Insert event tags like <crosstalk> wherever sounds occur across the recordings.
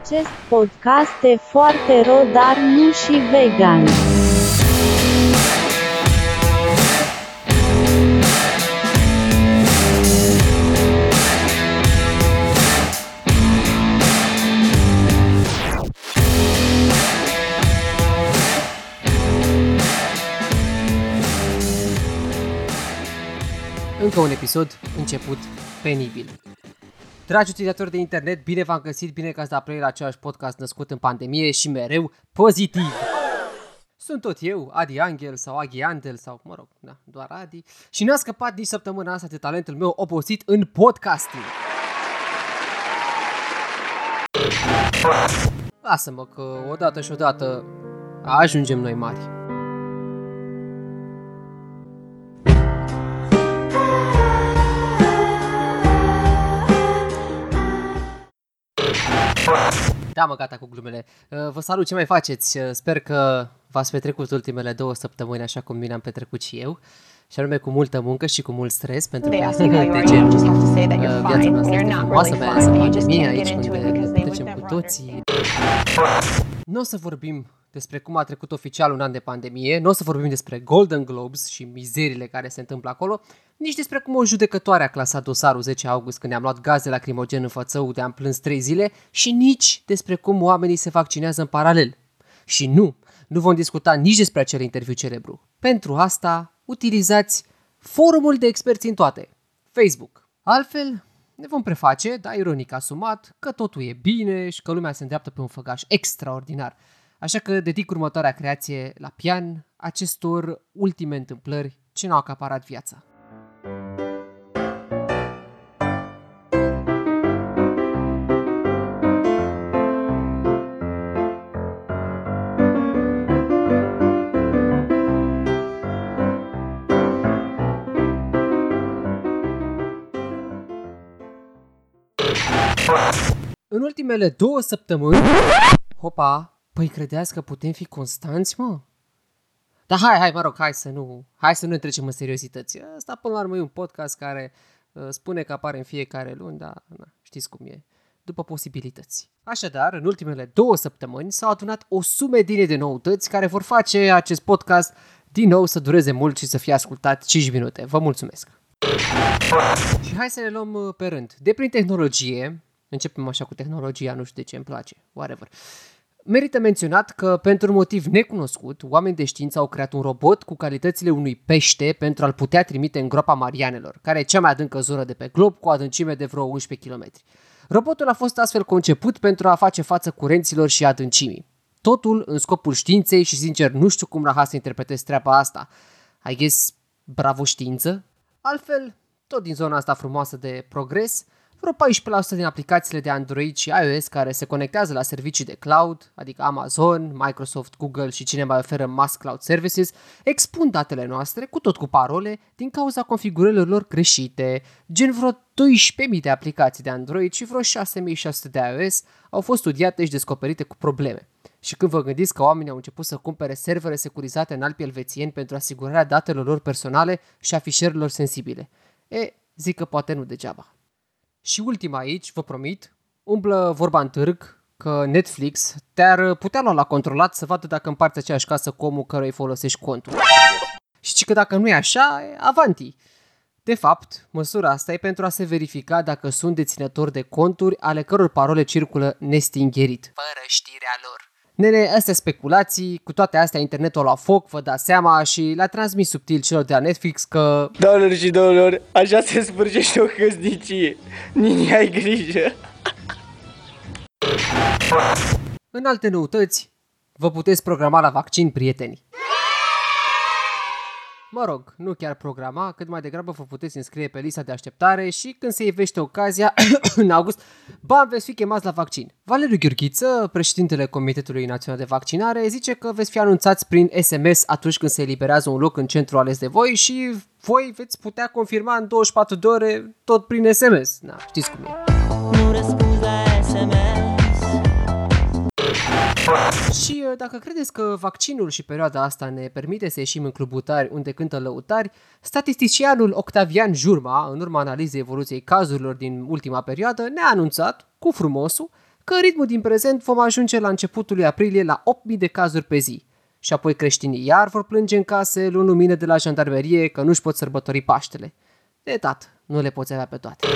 Acest podcast e foarte ro, dar nu și vegan. Încă un episod început penibil. Dragi utilizatori de internet, bine v-am găsit, bine că ați dat play la același podcast născut în pandemie și mereu pozitiv. Sunt tot eu, Adi Angel sau Aghi Andel sau, mă rog, da, doar Adi. Și n-a scăpat nici săptămâna asta de talentul meu obosit în podcasting. Lasă-mă că odată și odată ajungem noi mari. Da, mă, gata cu glumele. Uh, Vă salut, ce mai faceți? Uh, Sper că v-ați petrecut ultimele două săptămâni așa cum bine am petrecut și eu. Și anume cu multă muncă și cu mult stres, pentru că They ask you how you de are, ce you just have to say that uh, you're viața fine noastră when este you're not frumoasă, really mai ales fine, în and you just pandemie, can't aici get into it unde because they would trecem cu never toții. Nu o să vorbim despre cum a trecut oficial un an de pandemie, nu o să vorbim despre Golden Globes și mizerile care se întâmplă acolo, nici despre cum o judecătoare a clasat dosarul 10 august când ne-am luat gaze lacrimogen în fățău de am plâns 3 zile și nici despre cum oamenii se vaccinează în paralel. Și nu, nu vom discuta nici despre acel interviu celebru. Pentru asta, utilizați forumul de experți în toate, Facebook. Altfel, ne vom preface, dar ironic asumat, că totul e bine și că lumea se îndreaptă pe un făgaș extraordinar. Așa că dedic următoarea creație la pian acestor ultime întâmplări ce ne-au acaparat viața. În ultimele două săptămâni... Hopa, păi credeați că putem fi constanți, mă? Dar hai, hai, mă rog, hai să nu, hai să nu ne trecem în seriozități. Asta până la urmă e un podcast care uh, spune că apare în fiecare luni, dar na, știți cum e, după posibilități. Așadar, în ultimele două săptămâni s-au adunat o sumedenie de noutăți care vor face acest podcast din nou să dureze mult și să fie ascultat 5 minute. Vă mulțumesc! Și hai să ne luăm uh, pe rând. De prin tehnologie, începem așa cu tehnologia, nu știu de ce îmi place, whatever. Merită menționat că, pentru un motiv necunoscut, oameni de știință au creat un robot cu calitățile unui pește pentru a-l putea trimite în groapa Marianelor, care e cea mai adâncă zonă de pe glob, cu o adâncime de vreo 11 km. Robotul a fost astfel conceput pentru a face față curenților și adâncimii. Totul în scopul științei și, sincer, nu știu cum raha să interpretez treaba asta. I guess, bravo știință? Altfel, tot din zona asta frumoasă de progres, vreo 14% din aplicațiile de Android și iOS care se conectează la servicii de cloud, adică Amazon, Microsoft, Google și cine mai oferă mass cloud services, expun datele noastre, cu tot cu parole, din cauza configurărilor lor greșite. Gen vreo 12.000 de aplicații de Android și vreo 6.600 de iOS au fost studiate și descoperite cu probleme. Și când vă gândiți că oamenii au început să cumpere servere securizate în alpi elvețieni pentru asigurarea datelor lor personale și a fișierelor sensibile. E, zic că poate nu degeaba. Și ultima aici, vă promit, umblă vorba în târg că Netflix te-ar putea lua la controlat să vadă dacă împarți aceeași casă cu omul căruia îi folosești contul. Și că dacă nu e așa, e avanti. De fapt, măsura asta e pentru a se verifica dacă sunt deținători de conturi ale căror parole circulă nestingherit. Fără știrea lor. Nene, astea speculații, cu toate astea internetul la foc, vă dați seama și l-a transmis subtil celor de la Netflix că Doamnelor și domnilor, așa se sfârșește o căsnicie. Nini, ai grijă. În alte noutăți, vă puteți programa la vaccin, prieteni. Mă rog, nu chiar programa, cât mai degrabă vă puteți înscrie pe lista de așteptare și când se ivește ocazia, <coughs> în august, bam, veți fi chemați la vaccin. Valeriu Gheorghiță, președintele Comitetului Național de Vaccinare, zice că veți fi anunțați prin SMS atunci când se eliberează un loc în centru ales de voi și voi veți putea confirma în 24 de ore tot prin SMS. Na, știți cum e. Și uh, dacă credeți că vaccinul și perioada asta ne permite să ieșim în clubutari unde cântă lăutari, statisticianul Octavian Jurma, în urma analizei evoluției cazurilor din ultima perioadă, ne-a anunțat, cu frumosul, că în ritmul din prezent vom ajunge la începutul lui aprilie la 8.000 de cazuri pe zi. Și apoi creștinii iar vor plânge în case luând lumină de la jandarmerie că nu-și pot sărbători Paștele. De dat, nu le poți avea pe toate.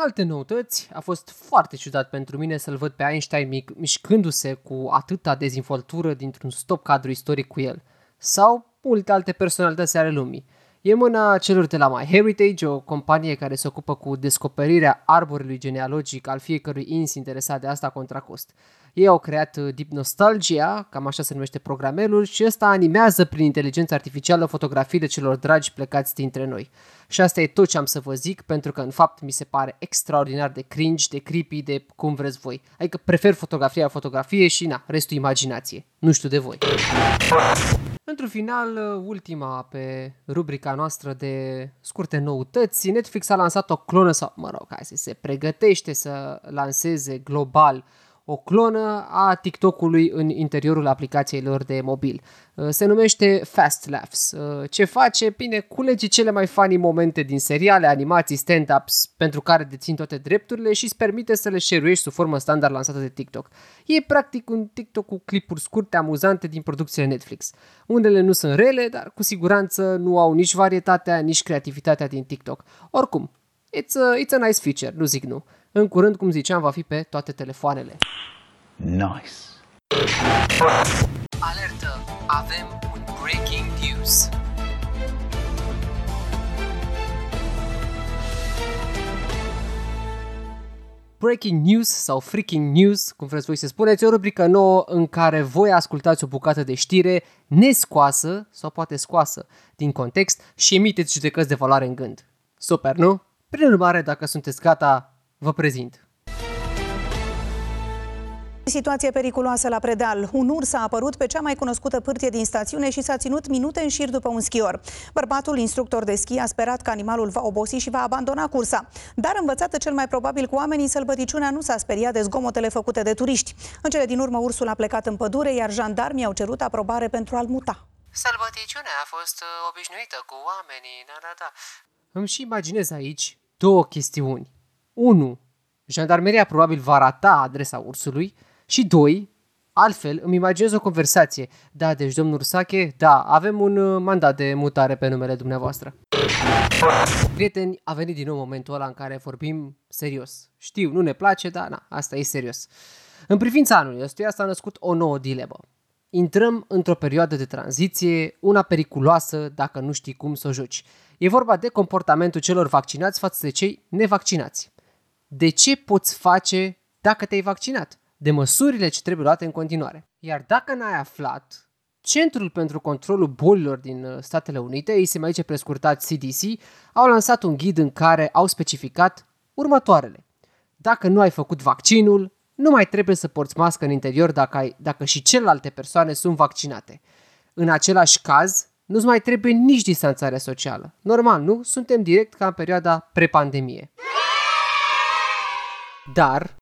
În alte noutăți, a fost foarte ciudat pentru mine să-l văd pe Einstein mic, mișcându-se cu atâta dezinvoltură dintr-un stop cadru istoric cu el. Sau multe alte personalități ale lumii. E mâna celor de la MyHeritage, o companie care se ocupă cu descoperirea arborului genealogic al fiecărui ins interesat de asta contra cost. Ei au creat uh, Deep Nostalgia, cam așa se numește programelul, și ăsta animează prin inteligență artificială fotografiile celor dragi plecați dintre noi. Și asta e tot ce am să vă zic, pentru că în fapt mi se pare extraordinar de cringe, de creepy, de cum vreți voi. Adică prefer fotografia fotografie și na, restul imaginație. Nu știu de voi. Într-un final, ultima pe rubrica noastră de scurte noutăți, Netflix a lansat o clonă sau, mă rog, hai să se pregătește să lanseze global o clonă a TikTok-ului în interiorul aplicației lor de mobil. Uh, Se numește Fast Laughs. Uh, Ce face? Bine, culege cele mai funny momente din seriale, animații, stand-ups pentru care dețin toate drepturile și îți permite să le share sub formă standard lansată de TikTok. E practic un TikTok cu clipuri scurte, amuzante din producțiile Netflix. Unele nu sunt rele, dar cu siguranță nu au nici varietatea, nici creativitatea din TikTok. Oricum, it's a, it's a nice feature, nu zic nu. În curând, cum ziceam, va fi pe toate telefoanele. Nice. Alertă! Avem un breaking news! Breaking News sau Freaking News, cum vreți voi să spuneți, e o rubrică nouă în care voi ascultați o bucată de știre nescoasă sau poate scoasă din context și emiteți judecăți de valoare în gând. Super, nu? Prin urmare, dacă sunteți gata, vă prezint. Situație periculoasă la Predeal. Un urs a apărut pe cea mai cunoscută pârtie din stațiune și s-a ținut minute în șir după un schior. Bărbatul, instructor de schi, a sperat că animalul va obosi și va abandona cursa. Dar învățată cel mai probabil cu oamenii, sălbăticiunea nu s-a speriat de zgomotele făcute de turiști. În cele din urmă, ursul a plecat în pădure, iar jandarmii au cerut aprobare pentru a-l muta. Sălbăticiunea a fost uh, obișnuită cu oamenii, da, da, da. Îmi și imaginez aici două chestiuni. 1. Jandarmeria probabil va rata adresa ursului și 2. Altfel, îmi imaginez o conversație. Da, deci, domnul Ursache, da, avem un uh, mandat de mutare pe numele dumneavoastră. Prieteni, a venit din nou momentul ăla în care vorbim serios. Știu, nu ne place, dar na, asta e serios. În privința anului ăstuia s-a născut o nouă dilemă. Intrăm într-o perioadă de tranziție, una periculoasă dacă nu știi cum să o joci. E vorba de comportamentul celor vaccinați față de cei nevaccinați. De ce poți face dacă te-ai vaccinat? De măsurile ce trebuie luate în continuare. Iar dacă n-ai aflat, Centrul pentru Controlul Bolilor din uh, Statele Unite, ei se mai zice prescurtat CDC, au lansat un ghid în care au specificat următoarele. Dacă nu ai făcut vaccinul, nu mai trebuie să porți mască în interior dacă, ai, dacă și celelalte persoane sunt vaccinate. În același caz, nu-ți mai trebuie nici distanțarea socială. Normal, nu? Suntem direct ca în perioada prepandemie. Dar,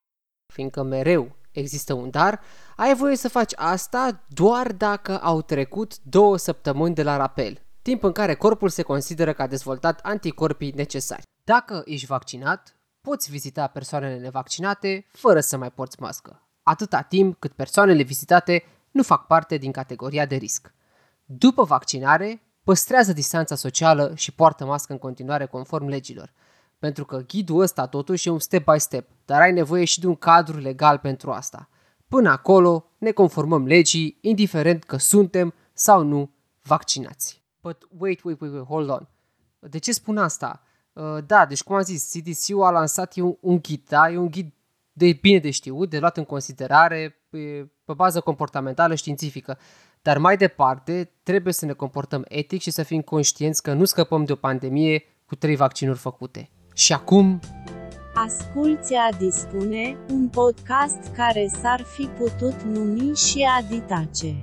fiindcă mereu există un dar, ai voie să faci asta doar dacă au trecut două săptămâni de la rapel, timp în care corpul se consideră că a dezvoltat anticorpii necesari. Dacă ești vaccinat, poți vizita persoanele nevaccinate fără să mai porți mască, atâta timp cât persoanele vizitate nu fac parte din categoria de risc. După vaccinare, păstrează distanța socială și poartă mască în continuare conform legilor. Pentru că ghidul ăsta totuși e un step by step, dar ai nevoie și de un cadru legal pentru asta. Până acolo ne conformăm legii, indiferent că suntem sau nu vaccinați. But wait, wait, wait, wait, hold on. De ce spun asta? Uh, da, deci cum am zis, CDC-ul a lansat e un, un ghid, da? E un ghid de bine de știut, de luat în considerare pe, pe bază comportamentală științifică. Dar mai departe, trebuie să ne comportăm etic și să fim conștienți că nu scăpăm de o pandemie cu trei vaccinuri făcute. Și acum, Asculți a dispune, un podcast care s-ar fi putut numi și Aditace.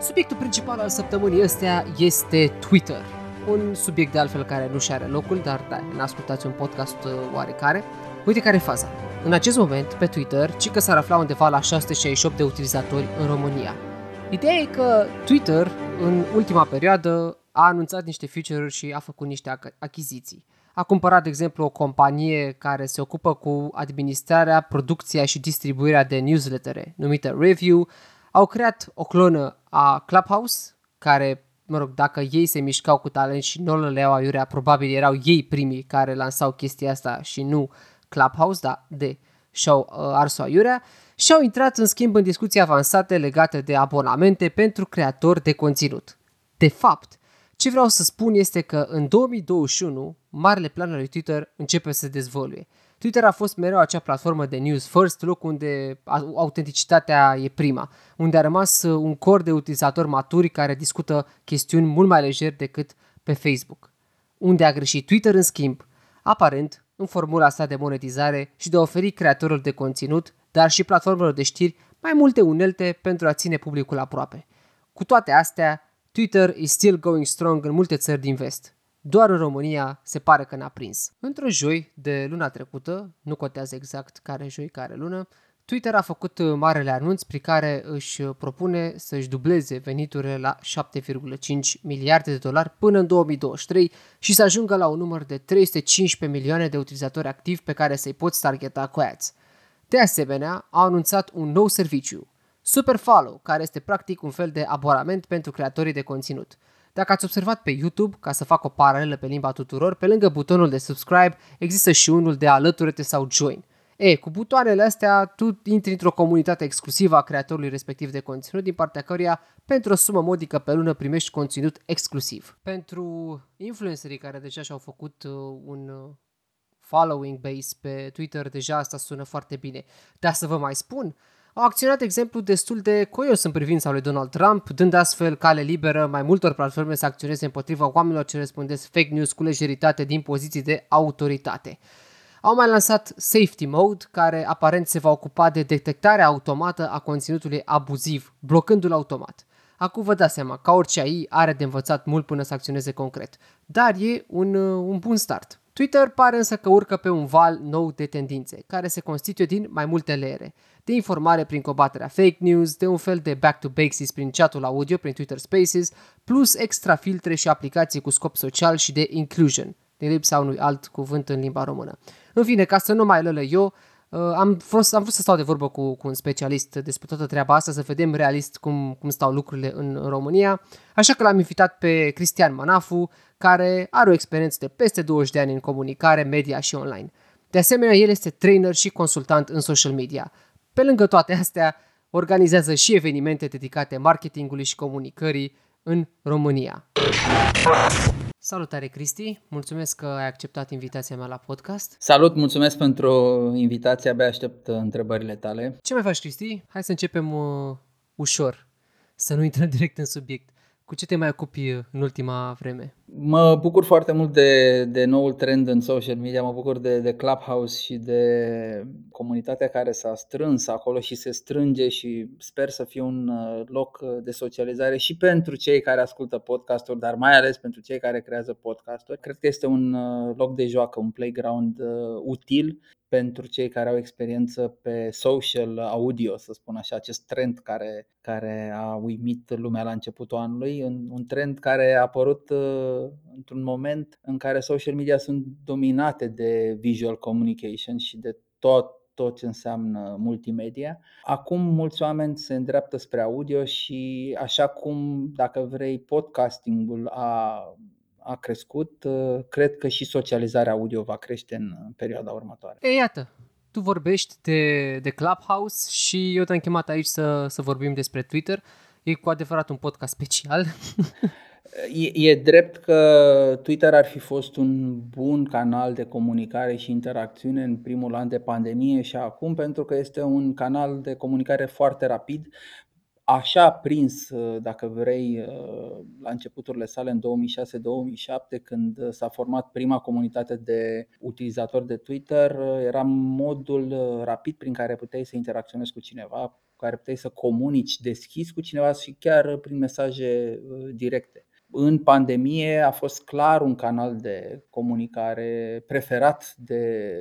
subiectul principal al săptămânii astea este Twitter. Un subiect de altfel care nu și are locul, dar da, n-ascultați un podcast uh, oarecare. Uite care e faza. În acest moment, pe Twitter, ci că s-ar afla undeva la 668 de utilizatori în România. Ideea e că Twitter, în ultima perioadă, a anunțat niște feature-uri și a făcut niște ac- achiziții. A cumpărat, de exemplu, o companie care se ocupă cu administrarea, producția și distribuirea de newslettere, numită Review. Au creat o clonă a Clubhouse, care, mă rog, dacă ei se mișcau cu talent și nu le iau aiurea, probabil erau ei primii care lansau chestia asta și nu Clubhouse, dar de și-au uh, ars-o aiurea și au intrat în schimb în discuții avansate legate de abonamente pentru creatori de conținut. De fapt, ce vreau să spun este că în 2021, marele plan al lui Twitter începe să se dezvăluie. Twitter a fost mereu acea platformă de news first, loc unde autenticitatea e prima, unde a rămas un cor de utilizatori maturi care discută chestiuni mult mai lejer decât pe Facebook. Unde a greșit Twitter, în schimb, aparent, în formula sa de monetizare și de a oferi creatorilor de conținut, dar și platformelor de știri, mai multe unelte pentru a ține publicul aproape. Cu toate astea, Twitter is still going strong în multe țări din vest. Doar în România se pare că n-a prins. Într-o joi de luna trecută, nu contează exact care joi, care lună, Twitter a făcut marele anunț prin care își propune să-și dubleze veniturile la 7,5 miliarde de dolari până în 2023 și să ajungă la un număr de 315 milioane de utilizatori activi pe care să-i poți targeta cu ads. De asemenea, a anunțat un nou serviciu, Super Follow, care este practic un fel de abonament pentru creatorii de conținut. Dacă ați observat pe YouTube, ca să fac o paralelă pe limba tuturor, pe lângă butonul de subscribe există și unul de alătură-te sau join. E, cu butoanele astea, tu intri într-o comunitate exclusivă a creatorului respectiv de conținut, din partea căruia, pentru o sumă modică pe lună, primești conținut exclusiv. Pentru influencerii care deja și-au făcut uh, un uh, following base pe Twitter, deja asta sună foarte bine. Dar să vă mai spun, au acționat exemplu destul de coios în privința lui Donald Trump, dând astfel cale liberă mai multor platforme să acționeze împotriva oamenilor ce răspundesc fake news cu lejeritate din poziții de autoritate. Au mai lansat Safety Mode, care aparent se va ocupa de detectarea automată a conținutului abuziv, blocându-l automat. Acum vă dați seama, ca orice AI are de învățat mult până să acționeze concret, dar e un, un bun start. Twitter pare însă că urcă pe un val nou de tendințe, care se constituie din mai multe leere. De informare prin combaterea fake news, de un fel de back to basics prin chatul audio, prin Twitter Spaces, plus extra filtre și aplicații cu scop social și de inclusion, din lipsa unui alt cuvânt în limba română. În fine, ca să nu mai lălă eu, Uh, am, fost, am vrut să stau de vorbă cu, cu un specialist despre toată treaba asta, să vedem realist cum, cum stau lucrurile în România. Așa că l-am invitat pe Cristian Manafu, care are o experiență de peste 20 de ani în comunicare, media și online. De asemenea, el este trainer și consultant în social media. Pe lângă toate astea, organizează și evenimente dedicate marketingului și comunicării în România. Salutare, Cristi! Mulțumesc că ai acceptat invitația mea la podcast. Salut, mulțumesc pentru invitația, abia aștept întrebările tale. Ce mai faci, Cristi? Hai să începem uh, ușor, să nu intrăm <laughs> direct în subiect. Cu ce te mai ocupi uh, în ultima vreme? Mă bucur foarte mult de, de noul trend în social media, mă bucur de, de Clubhouse și de comunitatea care s-a strâns acolo și se strânge și sper să fie un uh, loc de socializare și pentru cei care ascultă podcasturi, dar mai ales pentru cei care creează podcasturi. Cred că este un uh, loc de joacă, un playground util pentru cei care au experiență pe social audio, să spun așa, acest trend care, care a uimit lumea la începutul anului, un trend care a apărut uh, într-un moment în care social media sunt dominate de visual communication și de tot tot ce înseamnă multimedia. Acum mulți oameni se îndreaptă spre audio și așa cum, dacă vrei, podcastingul a a crescut, uh, cred că și socializarea audio va crește în perioada următoare. E, iată, tu vorbești de, de Clubhouse și eu te-am chemat aici să, să vorbim despre Twitter. E cu adevărat un podcast special. <laughs> E, e drept că Twitter ar fi fost un bun canal de comunicare și interacțiune în primul an de pandemie și acum pentru că este un canal de comunicare foarte rapid așa prins, uh, dacă vrei, uh, la începuturile sale în 2006-2007, când uh, s-a format prima comunitate de utilizatori de Twitter, era modul rapid prin care puteai să interacționezi cu cineva, cu care puteai să comunici deschis cu cineva și chiar prin mesaje directe. În pandemie a fost clar un canal de comunicare preferat de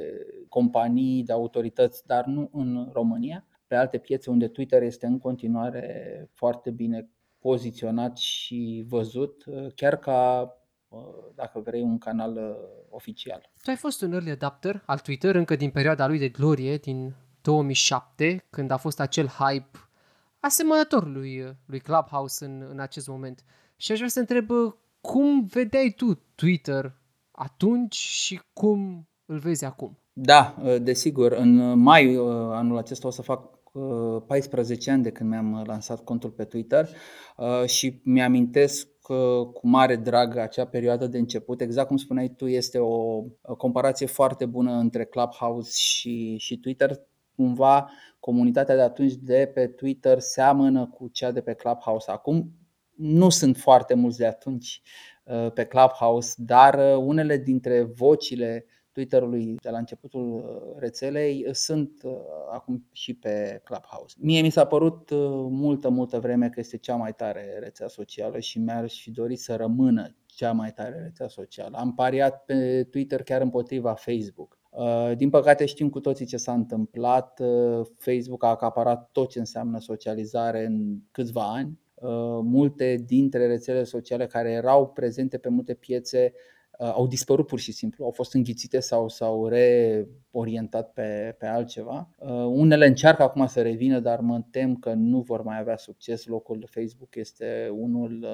companii, de autorități, dar nu în România pe alte piețe unde Twitter este în continuare foarte bine poziționat și văzut uh, chiar ca, uh, dacă vrei, un canal uh, oficial. Tu ai fost un early adapter al Twitter încă din perioada lui de glorie, din 2007, când a fost acel hype asemănător lui, lui Clubhouse în, în acest moment. Și aș vrea să întreb uh, cum vedeai tu Twitter atunci și cum îl vezi acum? Da, uh, desigur. În mai uh, anul acesta o să fac 14 ani de când mi-am lansat contul pe Twitter și mi-amintesc cu mare drag acea perioadă de început. Exact cum spuneai tu, este o comparație foarte bună între Clubhouse și, și Twitter. Cumva comunitatea de atunci de pe Twitter seamănă cu cea de pe Clubhouse acum. Nu sunt foarte mulți de atunci uh, pe Clubhouse, dar uh, unele dintre vocile Twitter-ului de la începutul uh, rețelei sunt acum și pe Clubhouse. Mie mi s-a părut multă, multă vreme că este cea mai tare rețea socială și mi-aș fi dorit să rămână cea mai tare rețea socială. Am pariat pe Twitter chiar împotriva Facebook. Din păcate știm cu toții ce s-a întâmplat. Facebook a acaparat tot ce înseamnă socializare în câțiva ani Uh, multe dintre rețelele sociale care erau prezente pe multe piețe uh, au dispărut pur și simplu, au fost înghițite sau s-au reorientat pe, pe altceva. Uh, unele încearcă acum să revină, dar mă tem că nu vor mai avea succes. Locul Facebook este unul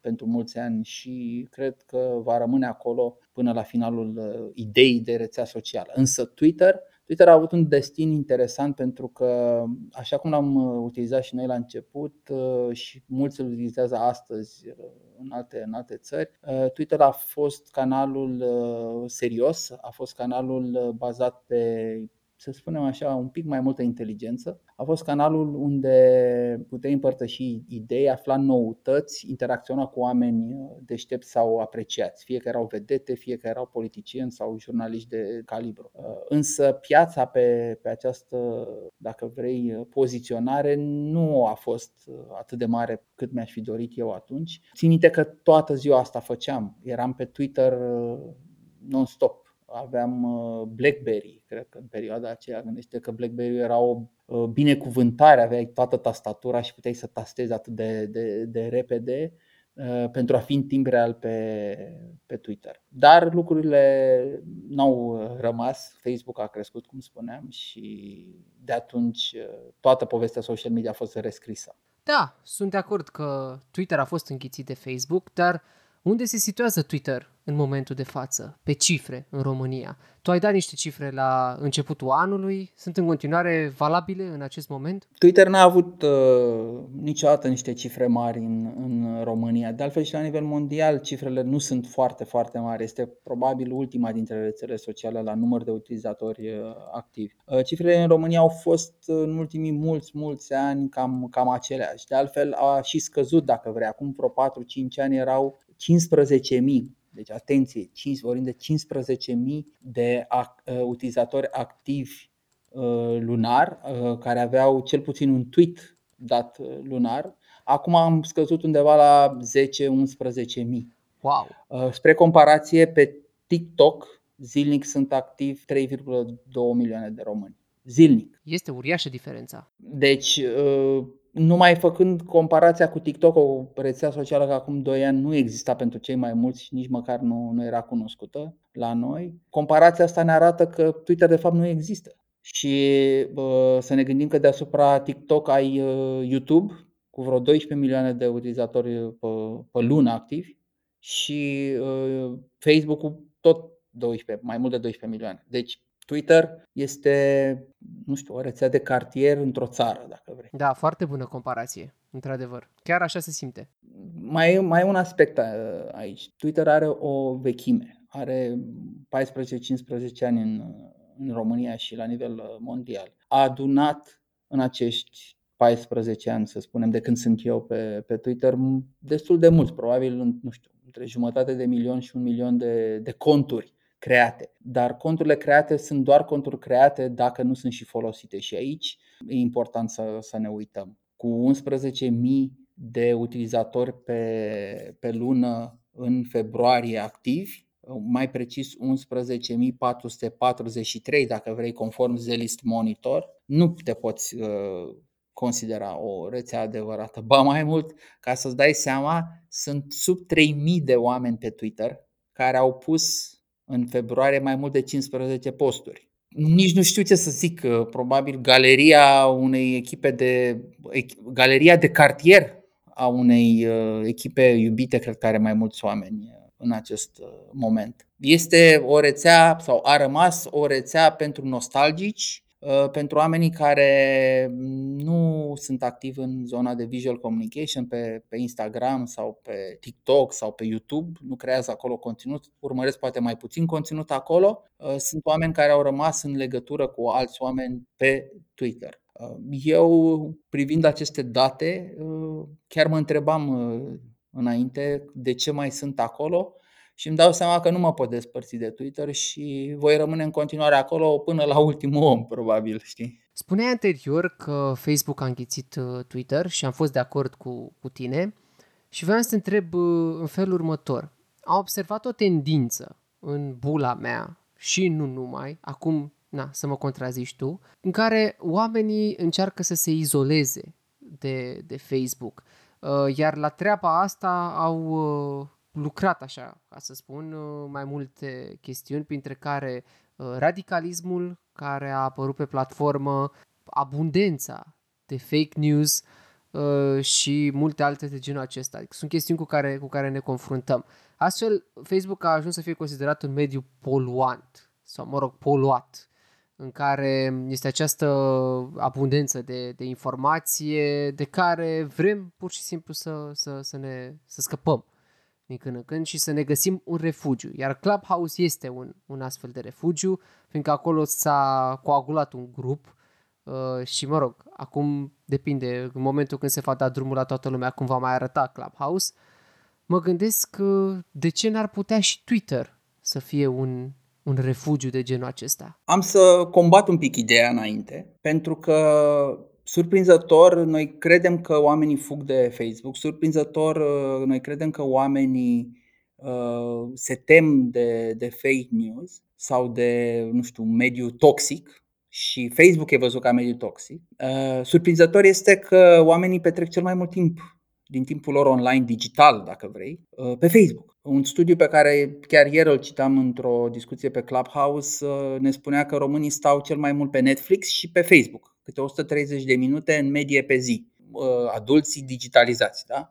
pentru mulți ani și cred că va rămâne acolo până la finalul ideii de rețea socială. Însă Twitter Twitter a avut un destin interesant pentru că, așa cum l-am uh, utilizat și noi la început uh, și mulți îl utilizează astăzi uh, în alte, în alte țări, Twitter a fost canalul serios, a fost canalul bazat pe să spunem așa, un pic mai multă inteligență. A fost canalul unde puteai împărtăși idei, afla noutăți, interacționa cu oameni uh, deștepți sau apreciați, fie că erau vedete, fie că erau politicieni sau jurnaliști de calibru. Uh, însă piața pe, pe această, dacă vrei, uh, poziționare nu a fost atât de mare cât mi-aș fi dorit eu atunci. Țin minte că toată ziua asta făceam. Eram pe Twitter non-stop aveam uh, BlackBerry, cred că în perioada aceea gândește că BlackBerry era o uh, binecuvântare, aveai toată tastatura și puteai să tastezi atât de, de, de repede uh, pentru a fi în timp real pe, pe Twitter. Dar lucrurile n-au rămas, Facebook a crescut, cum spuneam, și de atunci toată povestea social media a fost rescrisă. Da, sunt de acord că Twitter a fost înghițit de Facebook, dar unde se situează Twitter în momentul de față, pe cifre în România? Tu ai dat niște cifre la începutul anului, sunt în continuare valabile în acest moment? Twitter n-a avut uh, niciodată niște cifre mari în, în România. De altfel și la nivel mondial cifrele nu sunt foarte, foarte mari. Este probabil ultima dintre rețele sociale la număr de utilizatori uh, activi. Uh, cifrele în România au fost uh, în ultimii mulți, mulți ani cam, cam aceleași. De altfel a și scăzut, dacă vrei. Acum vreo 4-5 ani erau 15.000 deci atenție, vorbim de 15.000 de uh, utilizatori activi uh, lunar uh, care aveau cel puțin un tweet dat lunar. Acum am scăzut undeva la 10-11.000. Wow. Spre comparație, pe TikTok zilnic sunt activi 3,2 milioane de români. Zilnic. Este uriașă diferența. Deci numai făcând comparația cu TikTok, o rețea socială care acum 2 ani nu exista pentru cei mai mulți și nici măcar nu, nu era cunoscută la noi, comparația asta ne arată că Twitter de fapt nu există. Și bă, să ne gândim că deasupra TikTok ai uh, YouTube cu vreo 12 milioane de utilizatori pe, pe lună activi și uh, Facebook cu tot 12, mai mult de 12 milioane. Deci Twitter este, nu știu, o rețea de cartier într-o țară, dacă vrei. Da, foarte bună comparație, într-adevăr. Chiar așa se simte. Mai e, mai e un aspect uh, aici. Twitter are o vechime. Are 14-15 ani în, în România și la nivel uh, mondial. A adunat în acești 14 ani, să spunem, de când sunt eu pe, pe Twitter, destul de mulți, probabil, nu știu, între jumătate de milion și un milion de, de conturi create. Dar conturile create sunt doar conturi create dacă nu sunt și folosite. Și aici e important să, să ne uităm. Cu 11.000 de utilizatori pe, pe lună în februarie activi, mai precis 11.443 dacă vrei conform Zelist Monitor, nu te poți uh, considera o rețea adevărată. Ba mai mult, ca să-ți dai seama, sunt sub 3000 de oameni pe Twitter care au pus în februarie mai mult de 15 posturi. Nici nu știu ce să zic, probabil galeria unei echipe de galeria de cartier a unei uh, echipe iubite, cred că are mai mulți oameni uh, în acest uh, moment. Este o rețea sau a rămas o rețea pentru nostalgici, pentru oamenii care nu sunt activi în zona de visual communication pe, pe Instagram sau pe TikTok sau pe YouTube, nu creează acolo conținut, urmăresc poate mai puțin conținut acolo. Sunt oameni care au rămas în legătură cu alți oameni pe Twitter. Eu, privind aceste date, chiar mă întrebam înainte de ce mai sunt acolo și îmi dau seama că nu mă pot despărți de Twitter și voi rămâne în continuare acolo până la ultimul om, probabil, știi? Spuneai anterior că Facebook a înghițit Twitter și am fost de acord cu, cu tine și vreau să te întreb în felul următor. Am observat o tendință în bula mea și nu numai, acum na, să mă contrazici tu, în care oamenii încearcă să se izoleze de, de Facebook. Uh, iar la treaba asta au uh, lucrat, așa, ca să spun, uh, mai multe chestiuni, printre care radicalismul care a apărut pe platformă, abundența de fake news și multe alte de genul acesta. Adică sunt chestiuni cu care, cu care ne confruntăm. Astfel, Facebook a ajuns să fie considerat un mediu poluant sau, mă rog, poluat în care este această abundență de, de informație de care vrem pur și simplu să, să, să ne să scăpăm din când în când și să ne găsim un refugiu. Iar Clubhouse este un, un astfel de refugiu, fiindcă acolo s-a coagulat un grup uh, și, mă rog, acum depinde, în momentul când se va da drumul la toată lumea, cum va mai arăta Clubhouse, mă gândesc că de ce n-ar putea și Twitter să fie un, un refugiu de genul acesta? Am să combat un pic ideea înainte, pentru că surprinzător noi credem că oamenii fug de Facebook, surprinzător noi credem că oamenii uh, se tem de, de fake news sau de, nu știu, un mediu toxic și Facebook e văzut ca mediu toxic. Uh, surprinzător este că oamenii petrec cel mai mult timp din timpul lor online digital, dacă vrei, uh, pe Facebook. Un studiu pe care chiar ieri îl citam într-o discuție pe Clubhouse uh, ne spunea că românii stau cel mai mult pe Netflix și pe Facebook, câte 130 de minute în medie pe zi uh, adulții digitalizați. Da?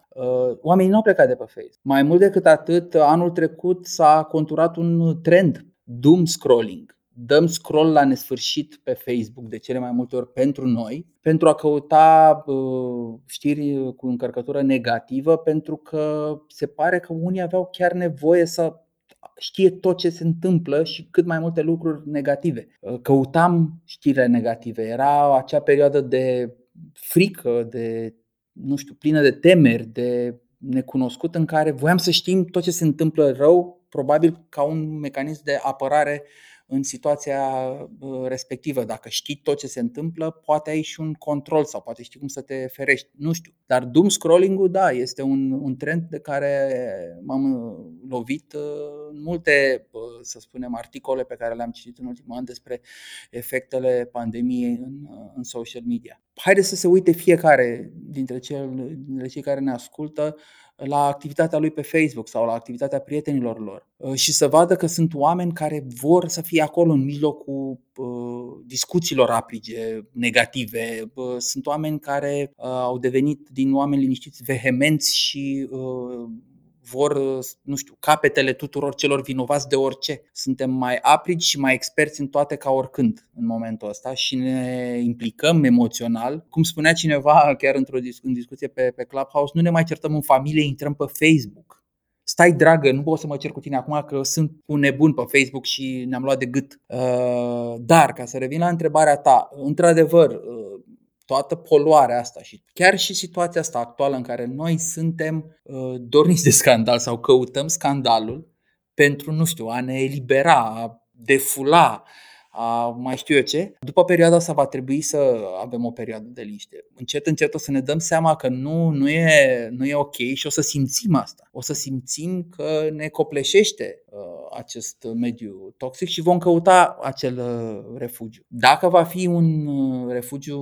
Oamenii nu au plecat de pe Facebook. Mai mult decât atât, anul trecut s-a conturat un trend, doom scrolling dăm scroll la nesfârșit pe Facebook de cele mai multe ori pentru noi, pentru a căuta uh, știri cu încărcătură negativă, pentru că se pare că unii aveau chiar nevoie să știe tot ce se întâmplă și cât mai multe lucruri negative. Uh, căutam știrile negative. Era acea perioadă de frică, de nu știu, plină de temeri, de necunoscut în care voiam să știm tot ce se întâmplă rău, probabil ca un mecanism de apărare în situația respectivă. Dacă știi tot ce se întâmplă, poate ai și un control sau poate știi cum să te ferești. Nu știu. Dar doom scrolling-ul, da, este un, un trend de care m-am uh, lovit uh, în multe, să spunem, articole pe care le-am citit în ultimul an despre efectele pandemiei în, uh, în social media. Haideți să se uite fiecare dintre, cel, dintre cei care ne ascultă la activitatea lui pe Facebook sau la activitatea prietenilor lor uh, și să vadă că sunt oameni care vor să fie acolo în mijlocul uh, discuțiilor aprige, negative. Uh, sunt oameni care au devenit din oameni liniștiți vehemenți și vor, nu știu, capetele tuturor celor vinovați de orice. Suntem mai aprigi și mai experți în toate ca oricând în momentul ăsta și ne implicăm emoțional. Cum spunea cineva chiar într-o dis- în discuție pe, pe Clubhouse, nu ne mai certăm în familie, intrăm pe Facebook. Stai dragă, nu pot să mă cer cu tine acum că sunt un nebun pe Facebook și ne-am luat de gât. Uh, dar, ca să revin la întrebarea ta, într-adevăr, uh, toată poluarea asta și chiar și situația asta actuală în care noi suntem uh, dorniți de scandal sau căutăm scandalul pentru, nu știu, a ne elibera, a defula, a mai știu eu ce. După perioada asta va trebui să avem o perioadă de liniște. Încet, încet o să ne dăm seama că nu, nu, e, nu e ok și o să simțim asta. O să simțim că ne copleșește uh, acest mediu toxic și vom căuta acel uh, refugiu. Dacă va fi un uh, refugiu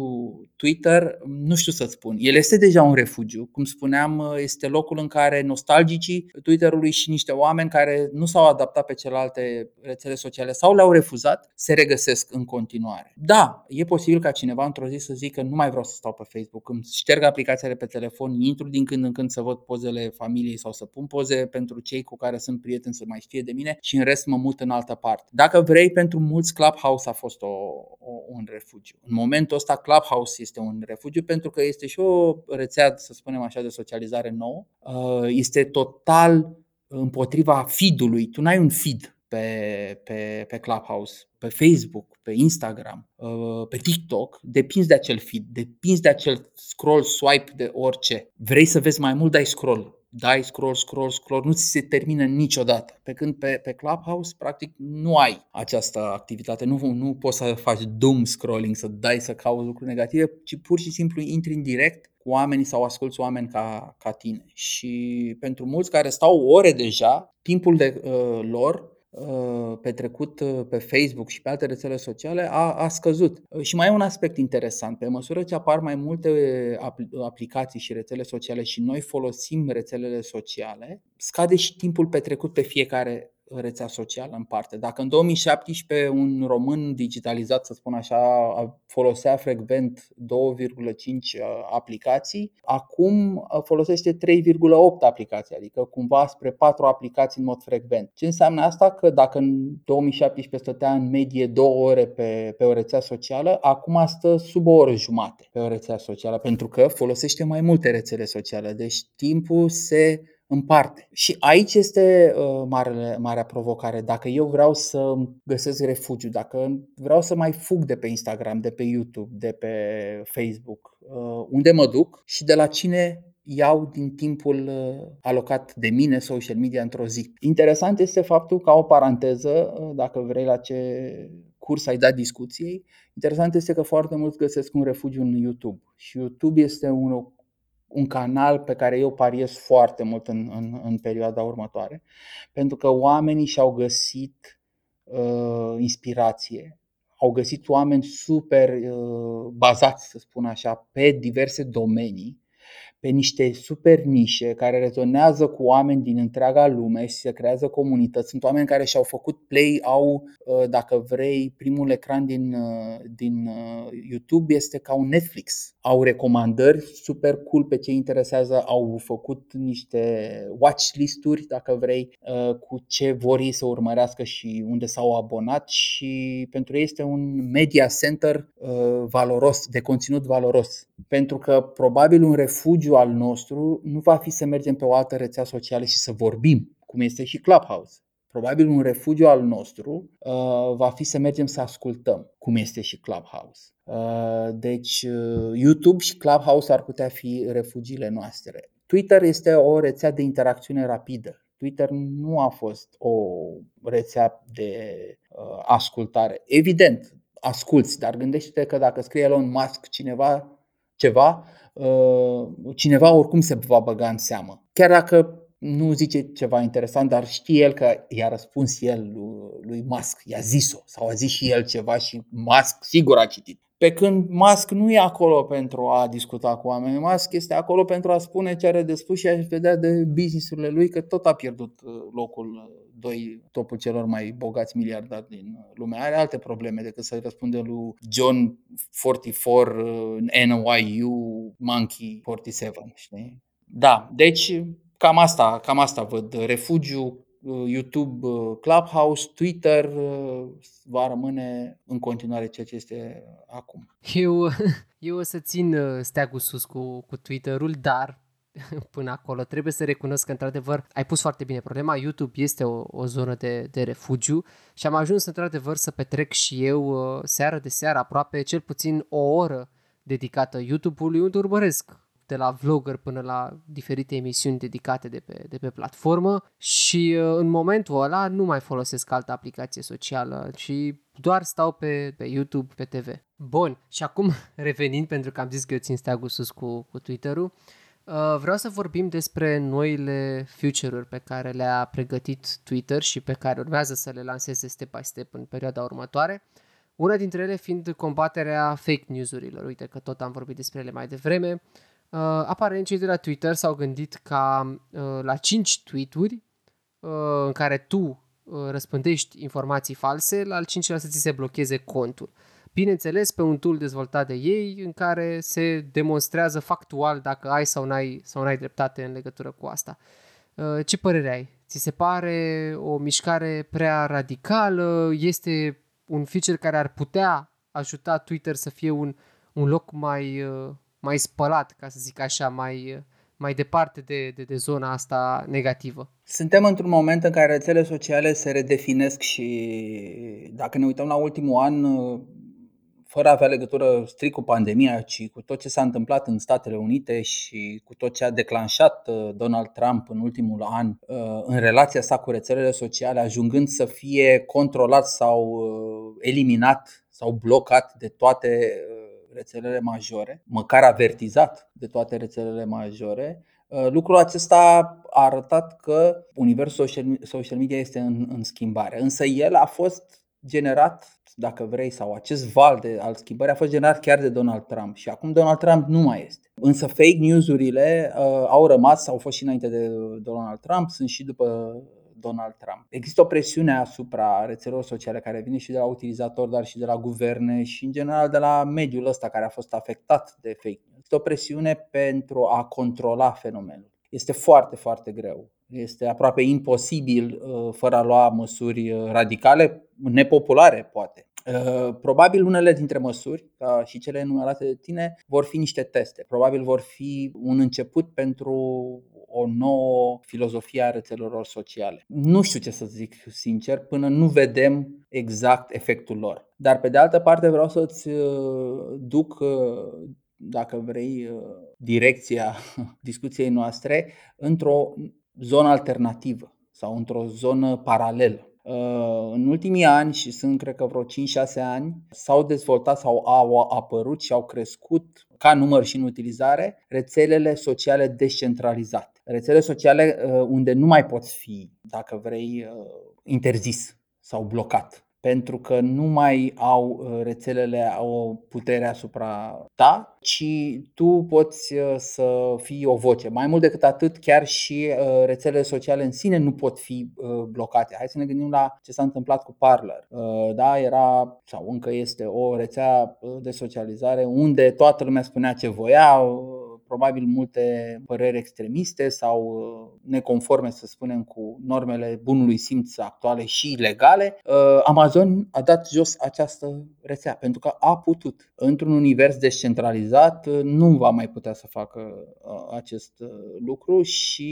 Twitter, nu știu să spun. El este deja un refugiu. Cum spuneam, uh, este locul în care nostalgicii Twitterului și niște oameni care nu s-au adaptat pe celelalte rețele sociale sau le-au refuzat, se regăsesc în continuare. Da, e posibil ca cineva într-o zi să zică nu mai vreau să stau pe Facebook, îmi șterg aplicația de pe telefon, intru din când în când să văd pozele familiei sau să pun poze pentru cei cu care sunt prieteni să mai știe de mine și în rest mă mut în altă parte. Dacă vrei, pentru mulți Clubhouse a fost o, o, un refugiu. În momentul ăsta Clubhouse este un refugiu pentru că este și o rețea, să spunem așa, de socializare nouă. Uh, este total împotriva feed-ului. Tu n-ai un feed pe, pe, pe Clubhouse, pe Facebook, pe Instagram, uh, pe TikTok, depinzi de acel feed, depinzi de acel scroll, swipe, de orice. Vrei să vezi mai mult, dai scroll dai scroll, scroll, scroll, nu ți se termină niciodată. Pe când pe, pe Clubhouse, practic, nu ai această activitate, nu, nu poți să faci doom scrolling, să dai să cauți lucruri negative, ci pur și simplu intri în direct cu oamenii sau asculți oameni ca, ca tine. Și pentru mulți care stau ore deja, timpul de uh, lor Uh, petrecut uh, pe Facebook și pe alte rețele sociale a, a scăzut. Uh, și mai e un aspect interesant. Pe măsură ce apar mai multe aplicații și rețele sociale și noi folosim rețelele sociale, scade și timpul petrecut pe fiecare rețea socială în parte. Dacă în 2017 un român digitalizat, să spun așa, folosea frecvent 2,5 aplicații, acum folosește 3,8 aplicații, adică cumva spre 4 aplicații în mod frecvent. Ce înseamnă asta? Că dacă în 2017 stătea în medie 2 ore pe, pe o rețea socială, acum stă sub o oră jumate pe o rețea socială, pentru că folosește mai multe rețele sociale. Deci timpul se în parte. Și aici este uh, marele, marea provocare. Dacă eu vreau să găsesc refugiu, dacă vreau să mai fug de pe Instagram, de pe YouTube, de pe Facebook, uh, unde mă duc și de la cine iau din timpul uh, alocat de mine social media într-o zi. Interesant este faptul, ca o paranteză, uh, dacă vrei la ce curs ai dat discuției, interesant este că foarte mulți găsesc un refugiu în YouTube și YouTube este un, un canal pe care eu pariez foarte mult în, în, în perioada următoare, pentru că oamenii și-au găsit uh, inspirație, au găsit oameni super uh, bazați, să spun așa, pe diverse domenii pe niște super nișe care rezonează cu oameni din întreaga lume și se creează comunități. Sunt oameni care și-au făcut play, au, uh, dacă vrei, primul ecran din, uh, din uh, YouTube este ca un Netflix. Au recomandări super cool pe ce interesează, au făcut niște watch listuri, dacă vrei, cu ce vor ei să urmărească și unde s-au abonat și pentru ei este un media center valoros, de conținut valoros. Pentru că probabil un refugiu al nostru nu va fi să mergem pe o altă rețea socială și să vorbim, cum este și Clubhouse. Probabil un refugiu al nostru uh, va fi să mergem să ascultăm, cum este și Clubhouse. Uh, deci uh, YouTube și Clubhouse ar putea fi refugiile noastre. Twitter este o rețea de interacțiune rapidă. Twitter nu a fost o rețea de uh, ascultare. Evident, asculți, dar gândește-te că dacă scrie Elon Musk cineva, ceva, Uh, cineva oricum se va băga în seamă. Chiar dacă nu zice ceva interesant, dar știe el că i-a răspuns el lui Musk, i-a zis-o sau a zis și el ceva și Musk sigur a citit. Pe când Musk nu e acolo pentru a discuta cu oameni, Musk este acolo pentru a spune ce are de spus și a vedea de businessurile lui că tot a pierdut uh, locul uh, doi topul celor mai bogați miliardari din lume. Are alte probleme decât să răspunde lui John 44 NYU Monkey 47, știi? Da, deci cam asta, cam asta văd. Refugiu, YouTube, Clubhouse, Twitter va rămâne în continuare ceea ce este acum. Eu, <laughs> eu o să țin steagul sus cu, cu Twitter-ul, dar <laughs> până acolo. Trebuie să recunosc că, într-adevăr, ai pus foarte bine problema. YouTube este o, o zonă de, de refugiu și am ajuns, într-adevăr, să petrec și eu uh, seară de seară aproape cel puțin o oră dedicată YouTube-ului, unde urmăresc de la vlogger până la diferite emisiuni dedicate de pe, de pe platformă și uh, în momentul ăla nu mai folosesc altă aplicație socială și doar stau pe, pe YouTube, pe TV. Bun, și acum <laughs> revenind, pentru că am zis că eu țin steagul sus cu, cu Twitter-ul, uh, vreau să vorbim despre noile feature-uri pe care le-a pregătit Twitter și pe care urmează să le lanseze step by step în perioada următoare. Una dintre ele fiind combaterea fake news-urilor. Uite că tot am vorbit despre ele mai devreme. Uh, aparent cei de la Twitter s-au gândit ca uh, la 5 tweet-uri uh, în care tu uh, răspândești informații false, la al cincilea să ți se blocheze contul. Bineînțeles, pe un tool dezvoltat de ei în care se demonstrează factual dacă ai sau n-ai, sau n-ai dreptate în legătură cu asta. Uh, ce părere ai? Ți se pare o mișcare prea radicală? Este un feature care ar putea ajuta Twitter să fie un, un loc mai, uh, mai spălat, ca să zic așa, mai, uh, mai departe de, de, de zona asta negativă. Suntem într-un moment în care rețelele sociale se redefinesc și dacă ne uităm la ultimul an, uh, fără a avea legătură strict cu pandemia, ci cu tot ce s-a întâmplat în Statele Unite și cu tot ce a declanșat Donald Trump în ultimul an în relația sa cu rețelele sociale, ajungând să fie controlat sau eliminat sau blocat de toate rețelele majore, măcar avertizat de toate rețelele majore, lucrul acesta a arătat că universul social media este în, în schimbare. Însă el a fost generat, dacă vrei, sau acest val de al schimbării a fost generat chiar de Donald Trump și acum Donald Trump nu mai este. Însă fake news-urile uh, au rămas, au fost și înainte de Donald Trump, sunt și după Donald Trump. Există o presiune asupra rețelelor sociale care vine și de la utilizatori, dar și de la guverne și în general de la mediul ăsta care a fost afectat de fake news. Este o presiune pentru a controla fenomenul. Este foarte, foarte greu. Este aproape imposibil uh, fără a lua măsuri uh, radicale, nepopulare poate. Uh, probabil unele dintre măsuri, ca și cele enumerate de tine, vor fi niște teste. Probabil vor fi un început pentru o nouă filozofie a rețelelor sociale. Nu știu ce să zic sincer până nu vedem exact efectul lor. Dar pe de altă parte vreau să-ți duc dacă vrei, direcția <laughs> discuției noastre într-o zonă alternativă sau într-o zonă paralelă. Uh, în ultimii ani, și sunt cred că vreo 5-6 ani, s-au dezvoltat sau au apărut și au crescut ca număr și în utilizare rețelele sociale descentralizate. Rețele sociale uh, unde nu mai poți fi, dacă vrei, uh, interzis sau blocat pentru că nu mai au uh, rețelele o putere asupra ta, ci tu poți uh, să fii o voce. Mai mult decât atât, chiar și uh, rețelele sociale în sine nu pot fi blocate. Hai să ne gândim la ce s-a întâmplat cu Parler. Da, era sau încă este o rețea de socializare unde toată lumea spunea ce voia, probabil multe păreri extremiste sau uh, neconforme, să spunem, cu normele bunului simț actuale și legale, uh, Amazon a dat jos această rețea pentru că a putut. Într-un univers descentralizat uh, nu va mai putea să facă acest lucru și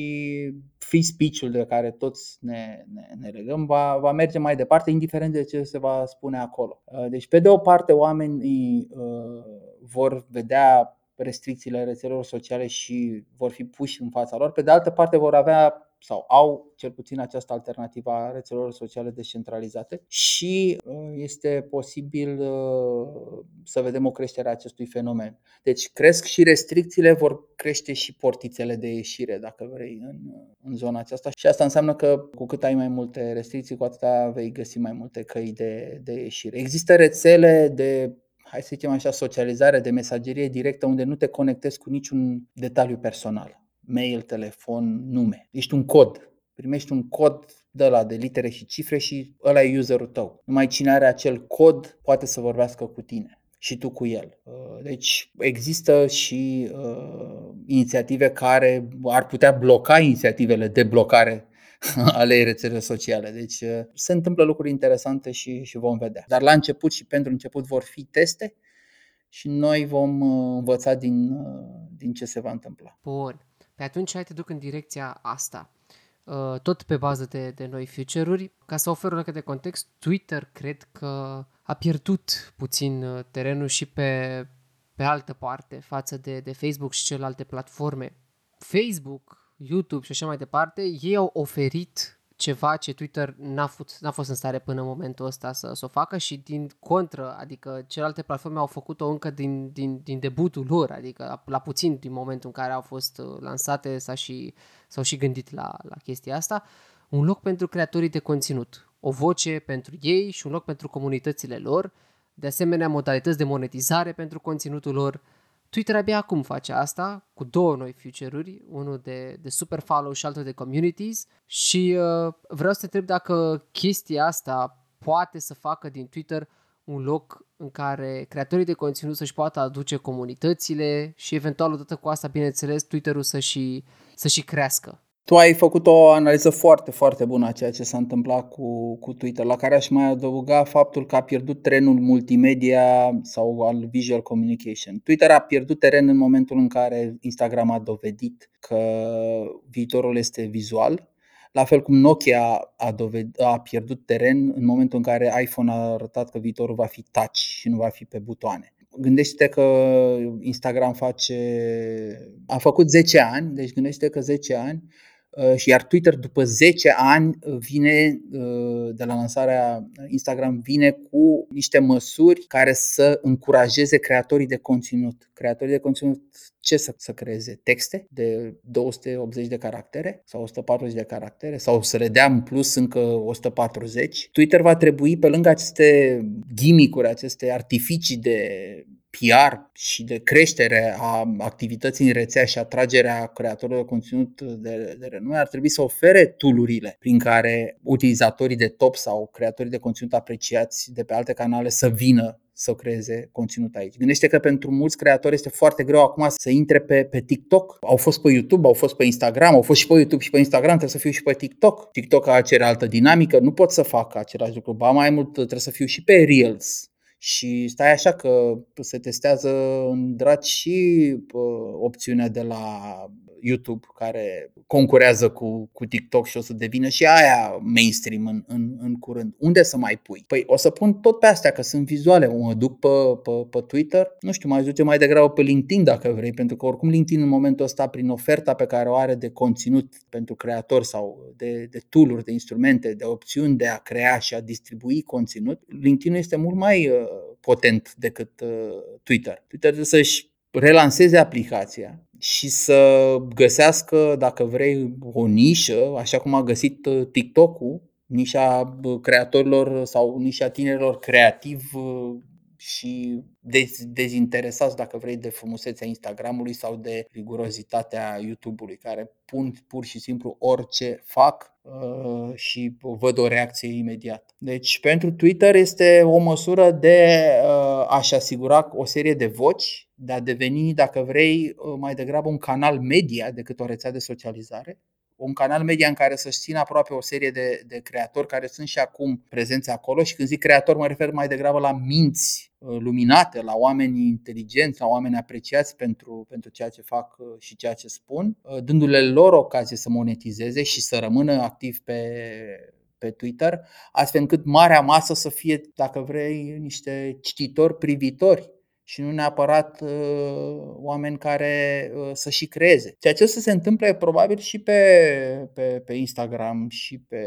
free speech-ul de care toți ne, ne, ne legăm va, va merge mai departe, indiferent de ce se va spune acolo. Deci, pe de o parte, oamenii uh, vor vedea restricțiile rețelelor sociale și vor fi puși în fața lor. Pe de altă parte vor avea sau au cel puțin această alternativă a rețelelor sociale descentralizate și uh, este posibil uh, să vedem o creștere a acestui fenomen. Deci cresc și restricțiile, vor crește și portițele de ieșire, dacă vrei, în, în zona aceasta și asta înseamnă că cu cât ai mai multe restricții, cu atât vei găsi mai multe căi de, de ieșire. Există rețele de hai să zicem așa, socializare de mesagerie directă unde nu te conectezi cu niciun detaliu personal. Mail, telefon, nume. Ești un cod. Primești un cod de la de litere și cifre și ăla e userul tău. Numai cine are acel cod poate să vorbească cu tine și tu cu el. Uh, deci există și uh, inițiative care ar putea bloca inițiativele de blocare <laughs> ale rețelelor sociale. Deci uh, se întâmplă lucruri interesante și, și vom vedea. Dar la început și pentru început vor fi teste și noi vom uh, învăța din, uh, din ce se va întâmpla. Bun. Pe atunci hai te duc în direcția asta. Tot pe bază de, de noi feature-uri. Ca să ofer un de context, Twitter cred că a pierdut puțin terenul și pe pe altă parte față de, de Facebook și celelalte platforme. Facebook, YouTube și așa mai departe, ei au oferit ceva ce Twitter n-a, fost, n-a fost în stare până în momentul ăsta să, să o facă și din contră, adică celelalte platforme au făcut-o încă din, din, din debutul lor, adică la, la puțin din momentul în care au fost uh, lansate s-a și, s-au și gândit la, la chestia asta, un loc pentru creatorii de conținut, o voce pentru ei și un loc pentru comunitățile lor, de asemenea modalități de monetizare pentru conținutul lor, Twitter abia acum face asta cu două noi feature-uri, unul de, de super follow și altul de communities și uh, vreau să te întreb dacă chestia asta poate să facă din Twitter un loc în care creatorii de conținut să-și poată aduce comunitățile și eventual odată cu asta, bineînțeles, Twitter-ul să și, să și crească. Tu ai făcut o analiză foarte, foarte bună a ceea ce s-a întâmplat cu, cu Twitter, la care aș mai adăuga faptul că a pierdut trenul multimedia sau al visual communication. Twitter a pierdut teren în momentul în care Instagram a dovedit că viitorul este vizual, la fel cum Nokia a, doved- a pierdut teren în momentul în care iPhone a arătat că viitorul va fi touch și nu va fi pe butoane gândește că Instagram face, a făcut 10 ani, deci gândește că 10 ani Uh, și iar Twitter după 10 ani uh, vine uh, de la lansarea Instagram vine cu niște măsuri care să încurajeze creatorii de conținut. Creatorii de conținut ce să, să creeze? Texte de 280 de caractere sau 140 de caractere sau să le dea în plus încă 140. Twitter va trebui pe lângă aceste gimmick-uri, aceste artificii de PR și de creștere a activității în rețea și atragerea creatorilor de conținut de, de renume, ar trebui să ofere toolurile prin care utilizatorii de top sau creatorii de conținut apreciați de pe alte canale să vină să creeze conținut aici. Gândește că pentru mulți creatori este foarte greu acum să intre pe, pe TikTok. Au fost pe YouTube, au fost pe Instagram, au fost și pe YouTube și pe Instagram, trebuie să fiu și pe TikTok. TikTok are altă dinamică, nu pot să fac același lucru. Ba mai mult trebuie să fiu și pe Reels și stai așa că se testează în drag și opțiunea de la YouTube care concurează cu, cu TikTok și o să devină și aia mainstream în, în, în curând. Unde să mai pui? Păi o să pun tot pe astea, că sunt vizuale. O mă duc pe, pe, pe Twitter, nu știu, mai duce mai degrabă pe LinkedIn dacă vrei, pentru că oricum LinkedIn în momentul ăsta, prin oferta pe care o are de conținut pentru creatori sau de, de tool de instrumente, de opțiuni de a crea și a distribui conținut, LinkedIn este mult mai uh, potent decât uh, Twitter. Twitter trebuie să-și relanseze aplicația și să găsească, dacă vrei, o nișă, așa cum a găsit uh, TikTok-ul, nișa creatorilor sau nișa tinerilor creativ uh, și dez- dezinteresați, dacă vrei, de frumusețea Instagramului sau de rigurozitatea YouTube-ului, care pun pur și simplu orice fac uh, și văd o reacție imediat. Deci, pentru Twitter este o măsură de uh, a-și asigura o serie de voci, de a deveni, dacă vrei, uh, mai degrabă un canal media decât o rețea de socializare un canal media în care să-și țină aproape o serie de, de creatori care sunt și acum prezenți acolo și când zic creator mă refer mai degrabă la minți uh, luminate, la oameni inteligenți, la oameni apreciați pentru, pentru ceea ce fac uh, și ceea ce spun, uh, dându-le lor ocazie să monetizeze și să rămână activ pe, pe Twitter, astfel încât marea masă să fie, dacă vrei, niște cititori privitori și nu neapărat uh, oameni care uh, să și creeze. Ceea ce o să se întâmple probabil și pe, pe, pe Instagram și pe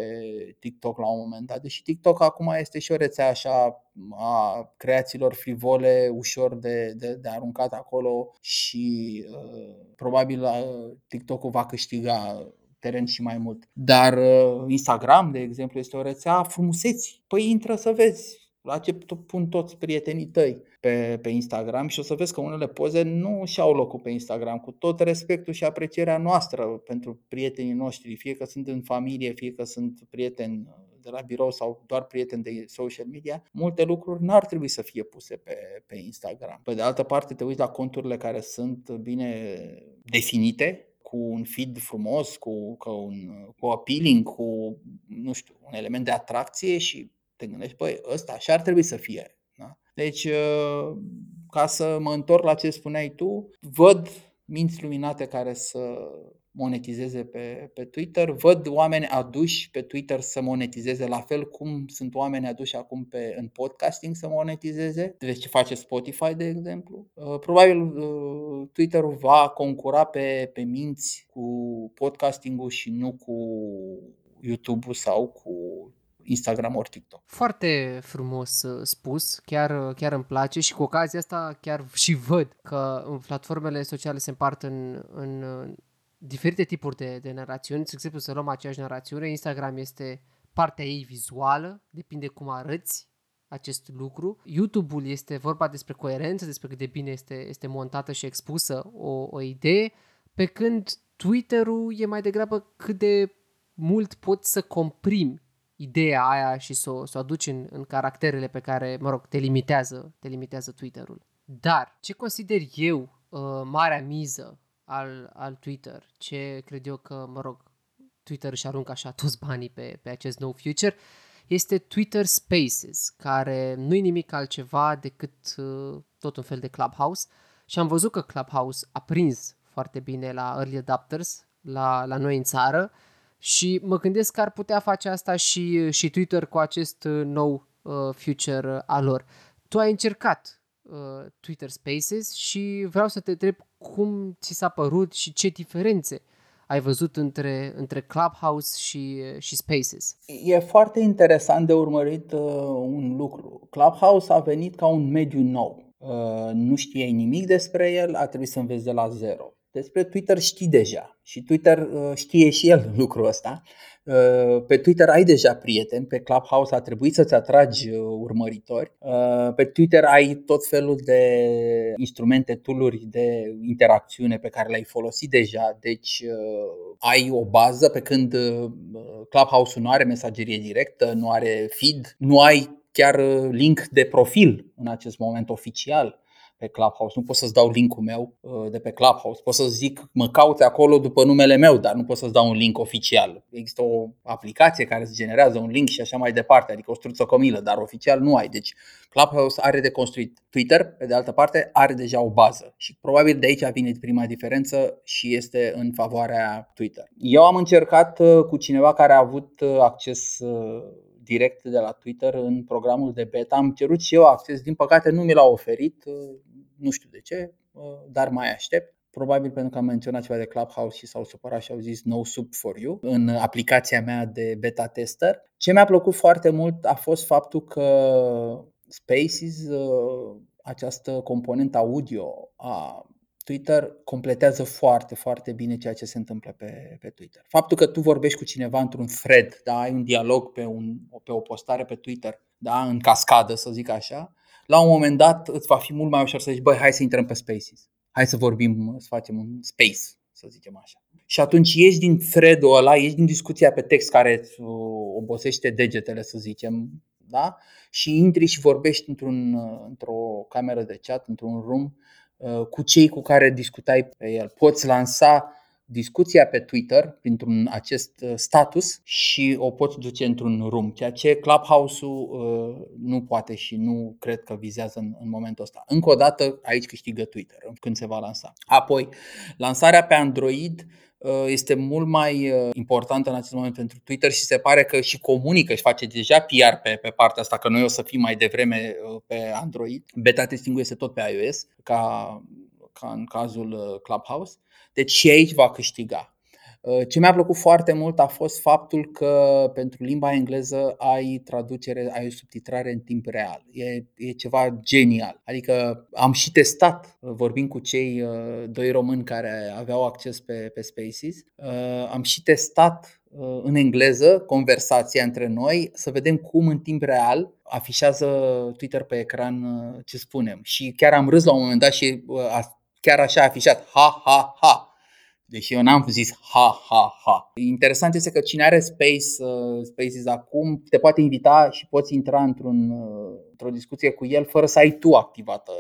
TikTok la un moment dat, deși TikTok acum este și o rețea așa a creațiilor frivole, ușor de, de, de aruncat acolo și uh, probabil uh, TikTok-ul va câștiga teren și mai mult. Dar uh, Instagram, de exemplu, este o rețea a frumuseții. Păi intră să vezi la ce pun toți prietenii tăi pe, pe Instagram și o să vezi că unele poze nu și-au locul pe Instagram, cu tot respectul și aprecierea noastră pentru prietenii noștri, fie că sunt în familie, fie că sunt prieteni de la birou sau doar prieteni de social media, multe lucruri n-ar trebui să fie puse pe, pe Instagram. Pe de altă parte, te uiți la conturile care sunt bine definite, cu un feed frumos, cu, cu un cu appealing, cu nu știu, un element de atracție și te gândești, băi, ăsta așa ar trebui să fie. Da? Deci, uh, ca să mă întorc la ce spuneai tu, văd minți luminate care să monetizeze pe, pe Twitter, văd oameni aduși pe Twitter să monetizeze la fel cum sunt oameni aduși acum pe, în podcasting să monetizeze, deci ce face Spotify de exemplu. Uh, probabil uh, Twitter va concura pe, pe minți cu podcastingul și nu cu YouTube-ul sau cu Instagram ori TikTok. Foarte frumos uh, spus, chiar, uh, chiar îmi place și cu ocazia asta chiar și văd că în platformele sociale se împart în, în uh, diferite tipuri de, de narațiuni. De exemplu, să luăm aceeași narațiune, Instagram este partea ei vizuală, depinde cum arăți acest lucru. YouTube-ul este vorba despre coerență, despre cât de bine este, este montată și expusă o, o idee, pe când Twitter-ul e mai degrabă cât de mult poți să comprimi ideea aia și să o, să o aduci în, în caracterele pe care, mă rog, te limitează, te limitează Twitter-ul. Dar ce consider eu uh, marea miză al, al Twitter, ce cred eu că, mă rog, Twitter își aruncă așa toți banii pe, pe acest nou future, este Twitter Spaces, care nu e nimic altceva decât uh, tot un fel de Clubhouse și am văzut că Clubhouse a prins foarte bine la early adopters, la, la noi în țară și mă gândesc că ar putea face asta și, și Twitter cu acest uh, nou uh, future al lor. Tu ai încercat uh, Twitter Spaces și vreau să te întreb cum ți s-a părut și ce diferențe ai văzut între, între Clubhouse și, și Spaces? E foarte interesant de urmărit uh, un lucru. Clubhouse a venit ca un mediu nou. Uh, nu știai nimic despre el, a trebuit să înveți de la zero. Despre Twitter știi deja și Twitter uh, știe și el <laughs> lucrul ăsta. Uh, pe Twitter ai deja prieteni, pe Clubhouse a trebuit să-ți atragi uh, urmăritori. Pe Twitter ai tot felul de instrumente, tooluri de interacțiune pe care le-ai folosit deja, deci ai o bază pe când Clubhouse-ul nu are mesagerie directă, nu are feed, nu ai chiar link de profil în acest moment oficial pe Clubhouse. Nu pot să-ți dau linkul meu uh, de pe Clubhouse. Pot să zic, mă caute acolo după numele meu, dar nu pot să-ți dau un link oficial. Există o aplicație care îți generează un link și așa mai departe, adică o struță comilă, dar oficial nu ai. Deci Clubhouse are de construit. Twitter, pe de altă parte, are deja o bază și probabil de aici vine prima diferență și este în favoarea Twitter. Eu am încercat uh, cu cineva care a avut uh, acces direct de la Twitter în programul de beta. Am cerut și eu acces, din păcate nu mi l-a oferit, nu știu de ce, dar mai aștept. Probabil pentru că am menționat ceva de Clubhouse și s-au supărat și au zis no sub for you în aplicația mea de beta tester. Ce mi-a plăcut foarte mult a fost faptul că Spaces, această componentă audio a Twitter completează foarte, foarte bine ceea ce se întâmplă pe, pe Twitter. Faptul că tu vorbești cu cineva într-un thread, da, ai un dialog pe, un, pe o postare pe Twitter, da, în cascadă, să zic așa, la un moment dat îți va fi mult mai ușor să zici, băi, hai să intrăm pe Spaces. Hai să vorbim, să facem un space, să zicem așa. Și atunci ieși din thread-ul ăla, ieși din discuția pe text care îți uh, obosește degetele, să zicem, da? și intri și vorbești într-un, uh, într-o cameră de chat, într-un room Uh, cu cei cu care discutai pe el. Poți lansa discuția pe Twitter printr-un acest uh, status și o poți duce într-un room, ceea ce Clubhouse-ul uh, nu poate și nu cred că vizează în, în momentul ăsta. Încă o dată, aici câștigă Twitter când se va lansa. Apoi, lansarea pe Android Uh, este mult mai uh, importantă în acest moment pentru Twitter și se pare că și comunică și face deja PR pe, pe partea asta, că noi o să fim mai devreme uh, pe Android. Beta testing este tot pe iOS, ca, ca în cazul Clubhouse. Deci și aici va câștiga. Uh, ce mi-a plăcut foarte mult a fost faptul că pentru limba engleză ai traducere, ai o subtitrare în timp real. E, e ceva genial. Adică am și testat, uh, vorbind cu cei uh, doi români care aveau acces pe, pe Spaces, am și testat în engleză conversația între noi, să vedem cum în timp real afișează Twitter pe ecran ce spunem. Și chiar am râs la un moment dat și chiar așa a afișat ha ha ha Deși eu n-am zis ha, ha, ha. Interesant este că cine are Space, uh, Spaces acum te poate invita și poți intra într-un, uh, într-o discuție cu el fără să ai tu activată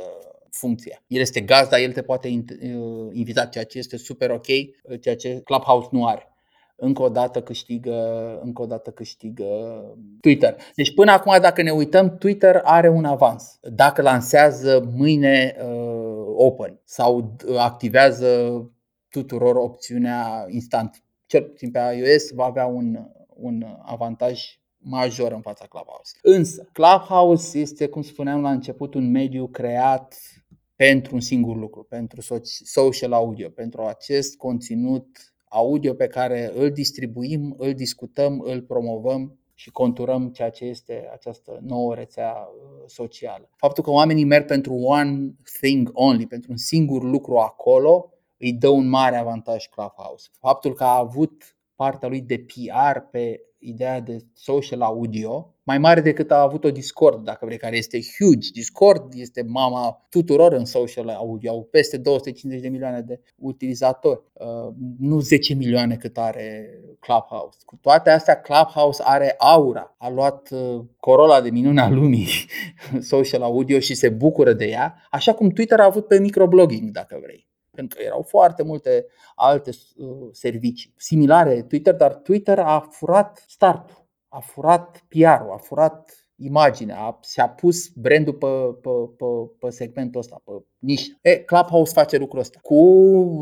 funcția. El este gazda, el te poate uh, invita, ceea ce este super ok, uh, ceea ce Clubhouse nu are încă o dată câștigă, încă o dată câștigă Twitter. Deci până acum, dacă ne uităm, Twitter are un avans. Dacă lansează mâine uh, Open sau activează tuturor opțiunea instant. Cel puțin pe iOS va avea un, un avantaj major în fața Clubhouse. Însă, Clubhouse este, cum spuneam la început, un mediu creat pentru un singur lucru, pentru social audio, pentru acest conținut audio pe care îl distribuim, îl discutăm, îl promovăm și conturăm ceea ce este această nouă rețea uh, socială. Faptul că oamenii merg pentru one thing only, pentru un singur lucru acolo, îi dă un mare avantaj Clubhouse. Faptul că a avut partea lui de PR pe ideea de social audio, mai mare decât a avut-o Discord, dacă vrei, care este huge. Discord este mama tuturor în social audio, au peste 250 de milioane de utilizatori, uh, nu 10 milioane cât are Clubhouse. Cu toate astea, Clubhouse are aura, a luat uh, corola de minune a lumii <laughs> social audio și se bucură de ea, așa cum Twitter a avut pe microblogging, dacă vrei pentru că erau foarte multe alte uh, servicii similare Twitter, dar Twitter a furat start a furat PR-ul, a furat imaginea, a, și-a pus brandul pe, pe, pe, pe segmentul ăsta, pe nișă. E, Clubhouse face lucrul ăsta cu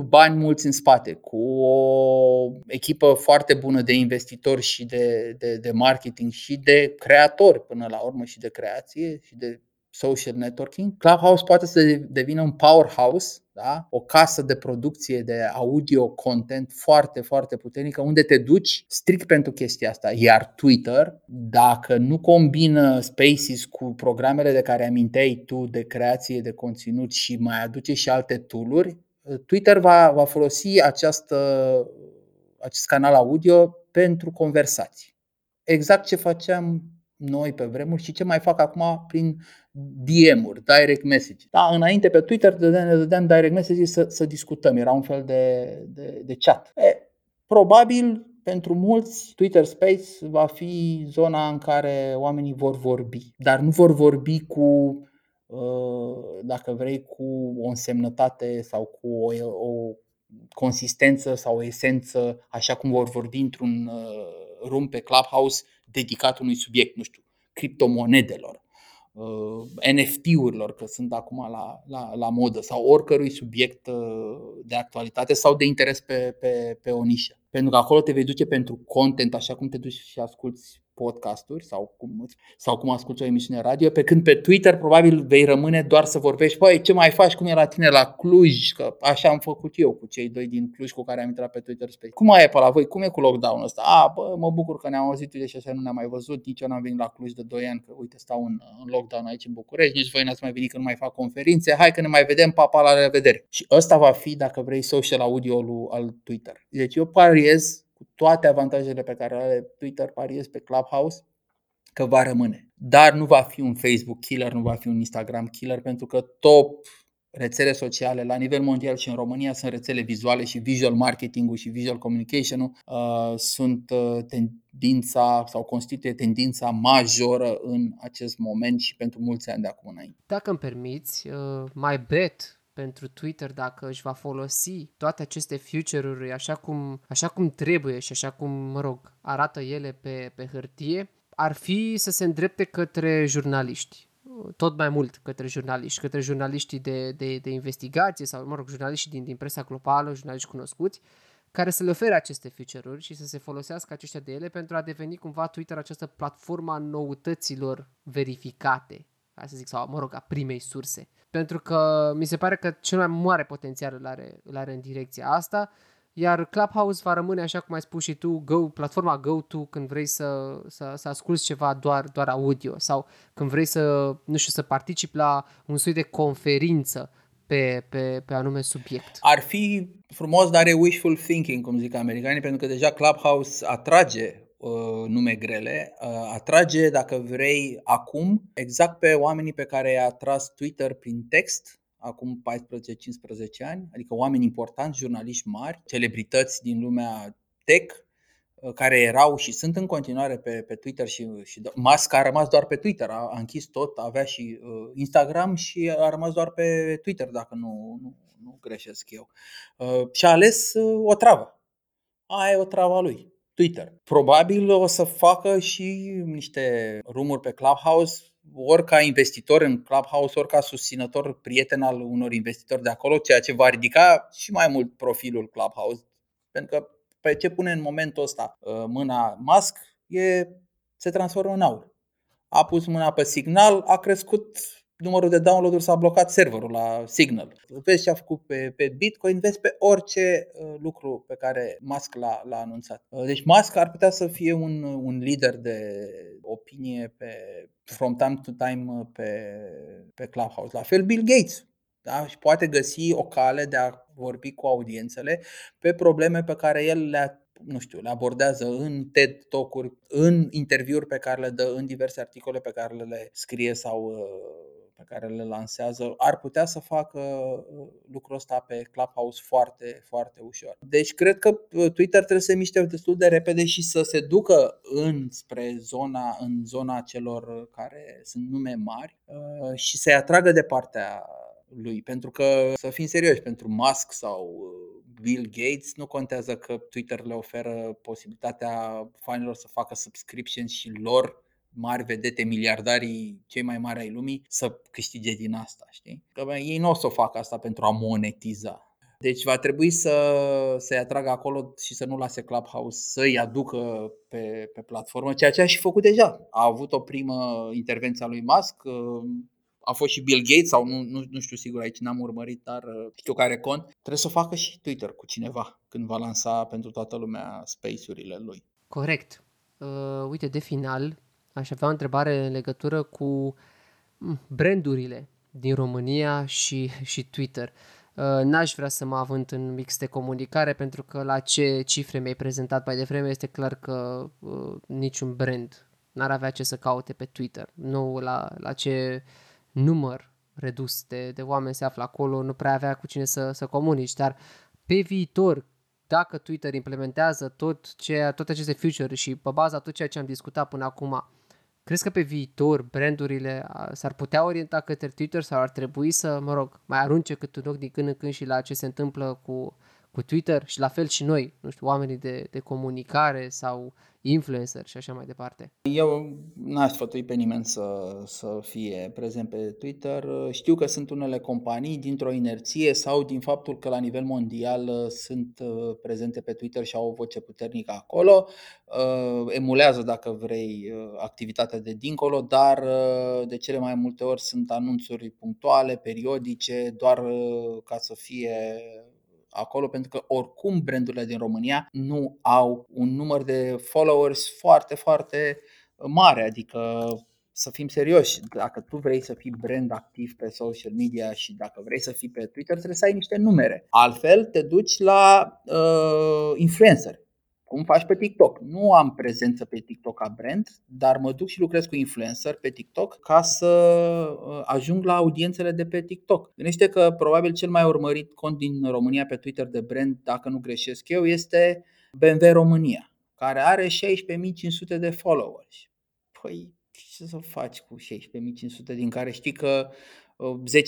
bani mulți în spate, cu o echipă foarte bună de investitori și de, de, de marketing și de creatori până la urmă și de creație și de social networking. Clubhouse poate să devină un powerhouse, da? o casă de producție de audio content foarte, foarte puternică, unde te duci strict pentru chestia asta. Iar Twitter, dacă nu combină Spaces cu programele de care aminteai tu de creație de conținut și mai aduce și alte tooluri, Twitter va, va folosi această, acest canal audio pentru conversații. Exact ce făceam noi pe vremuri și ce mai fac acum prin DM-uri, direct message. Da, înainte pe Twitter ne dădeam direct message să, să discutăm, era un fel de, de, de chat. E, probabil pentru mulți Twitter Space va fi zona în care oamenii vor vorbi, dar nu vor vorbi cu uh, dacă vrei, cu o însemnătate sau cu o, o consistență sau o esență, așa cum vor vorbi într-un uh, room pe Clubhouse dedicat unui subiect, nu știu, criptomonedelor, uh, NFT-urilor, că sunt acum la, la, la modă, sau oricărui subiect uh, de actualitate sau de interes pe, pe, pe o nișă. Pentru că acolo te vei duce pentru content, așa cum te duci și asculti podcasturi sau cum, sau cum asculti o emisiune radio, pe când pe Twitter probabil vei rămâne doar să vorbești, păi ce mai faci, cum e la tine la Cluj, că așa am făcut eu cu cei doi din Cluj cu care am intrat pe Twitter Space. Cum mai e pe la voi, cum e cu lockdown-ul ăsta? A, bă, mă bucur că ne-am auzit de și așa nu ne-am mai văzut, nici eu n-am venit la Cluj de 2 ani, că uite stau în, în lockdown aici în București, nici voi n-ați mai venit că nu mai fac conferințe, hai că ne mai vedem, papa, la revedere. Și ăsta va fi, dacă vrei, social audio al Twitter. Deci eu pariez cu toate avantajele pe care le are Twitter, pariez pe Clubhouse, că va rămâne. Dar nu va fi un Facebook killer, nu va fi un Instagram killer, pentru că top rețele sociale la nivel mondial și în România sunt rețele vizuale și visual marketing-ul și visual communication-ul uh, sunt uh, tendința sau constituie tendința majoră în acest moment și pentru mulți ani de acum înainte. Dacă îmi permiți, uh, mai bet pentru Twitter dacă își va folosi toate aceste future-uri așa cum, așa cum trebuie și așa cum, mă rog, arată ele pe, pe hârtie, ar fi să se îndrepte către jurnaliști. Tot mai mult către jurnaliști, către jurnaliștii de, de, de investigație sau, mă rog, jurnaliștii din, din presa globală, jurnaliști cunoscuți, care să le ofere aceste feature-uri și să se folosească aceștia de ele pentru a deveni cumva Twitter această platformă a noutăților verificate, ca să zic, sau, mă rog, a primei surse. Pentru că mi se pare că cel mai mare potențial îl are, îl are în direcția asta, iar Clubhouse va rămâne, așa cum ai spus și tu, go, platforma go-to când vrei să, să, să asculti ceva doar, doar audio sau când vrei să, nu știu, să participi la un soi de conferință pe, pe, pe anume subiect. Ar fi frumos, dar e wishful thinking, cum zic americanii, pentru că deja Clubhouse atrage uh, nume grele, uh, atrage, dacă vrei, acum, exact pe oamenii pe care i-a atras Twitter prin text, acum 14-15 ani, adică oameni importanți, jurnaliști mari, celebrități din lumea tech, uh, care erau și sunt în continuare pe, pe Twitter și, și Musk a rămas doar pe Twitter, a, a închis tot, avea și uh, Instagram și a rămas doar pe Twitter, dacă nu, nu, nu greșesc eu. Uh, și a ales uh, o travă. Aia e o travă a lui, Twitter. Probabil o să facă și niște rumuri pe Clubhouse ori ca investitor în Clubhouse, ori ca susținător, prieten al unor investitori de acolo, ceea ce va ridica și mai mult profilul Clubhouse. Pentru că pe ce pune în momentul ăsta uh, mâna Musk e, se transformă în aur. A pus mâna pe signal, a crescut numărul de download-uri s-a blocat serverul la Signal. Vezi ce a făcut pe, pe Bitcoin, vezi pe orice uh, lucru pe care Musk l-a, l-a anunțat. Uh, deci Musk ar putea să fie un, un lider de opinie pe from time to time uh, pe, pe Clubhouse. La fel Bill Gates. Da? Și poate găsi o cale de a vorbi cu audiențele pe probleme pe care el le-a nu știu, le abordează în TED Talk-uri, în interviuri pe care le dă, în diverse articole pe care le scrie sau pe care le lansează ar putea să facă uh, lucrul ăsta pe Clubhouse foarte, foarte ușor. Deci cred că uh, Twitter trebuie să se miște destul de repede și să se ducă înspre zona, în zona celor care sunt nume mari uh, și să-i atragă de partea lui. Pentru că, să fim serioși, pentru Musk sau Bill Gates nu contează că Twitter le oferă posibilitatea fanilor să facă subscriptions și lor mari vedete, miliardarii cei mai mari ai lumii, să câștige din asta, știi? Că bă, ei nu o să o facă asta pentru a monetiza. Deci va trebui să, să-i atragă acolo și să nu lase Clubhouse să-i aducă pe, pe platformă, ceea ce a și făcut deja. A avut o primă intervenție a lui Musk, a fost și Bill Gates sau nu, nu, nu știu sigur aici, n-am urmărit, dar știu care cont. Trebuie să o facă și Twitter cu cineva când va lansa pentru toată lumea space-urile lui. Corect. Uh, uite, de final, aș avea o întrebare în legătură cu mm, brandurile din România și, și Twitter. Uh, n-aș vrea să mă avânt în mix de comunicare pentru că la ce cifre mi-ai prezentat mai devreme este clar că uh, niciun brand n-ar avea ce să caute pe Twitter. Nu la, la ce număr redus de, de oameni se află acolo, nu prea avea cu cine să, să comunici, dar pe viitor, dacă Twitter implementează tot ce, toate aceste feature și pe baza tot ceea ce am discutat până acum, Crezi că pe viitor brandurile s-ar putea orienta către Twitter sau ar trebui să, mă rog, mai arunce cât un ochi din când în când și la ce se întâmplă cu, cu Twitter și la fel și noi, nu știu, oamenii de, de comunicare sau influencer și așa mai departe. Eu n-aș sfătui pe nimeni să, să fie prezent pe Twitter. Știu că sunt unele companii dintr-o inerție sau din faptul că la nivel mondial uh, sunt uh, prezente pe Twitter și au o voce puternică acolo. Uh, emulează, dacă vrei, activitatea de dincolo, dar de cele mai multe ori sunt anunțuri punctuale, periodice, doar ca să fie acolo pentru că oricum brandurile din România nu au un număr de followers foarte, foarte mare, adică să fim serioși, dacă tu vrei să fii brand activ pe social media și dacă vrei să fii pe Twitter, trebuie să ai niște numere. Altfel te duci la uh, influencer cum faci pe TikTok. Nu am prezență pe TikTok ca brand, dar mă duc și lucrez cu influencer pe TikTok ca să uh, ajung la audiențele de pe TikTok. Gândește că probabil cel mai urmărit cont din România pe Twitter de brand, dacă nu greșesc eu, este BMW România, care are 16.500 de followers. Păi, ce să faci cu 16.500 din care știi că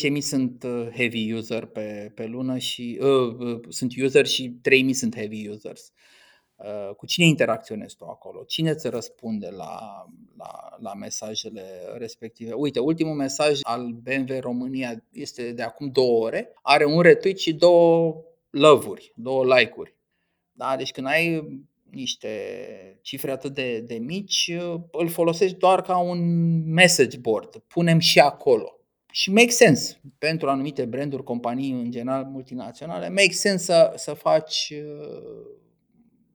10.000 uh, sunt uh, heavy user pe, pe lună și uh, uh, sunt user și 3.000 sunt heavy users. Uh, cu cine interacționezi tu acolo, cine îți răspunde la, la, la mesajele respective. Uite, ultimul mesaj al BMW România este de acum două ore, are un retweet și două love-uri, două like-uri. Da? Deci când ai niște cifre atât de, de mici, îl folosești doar ca un message board. Punem și acolo. Și make sense pentru anumite branduri, companii în general multinaționale, make sense să, să faci uh,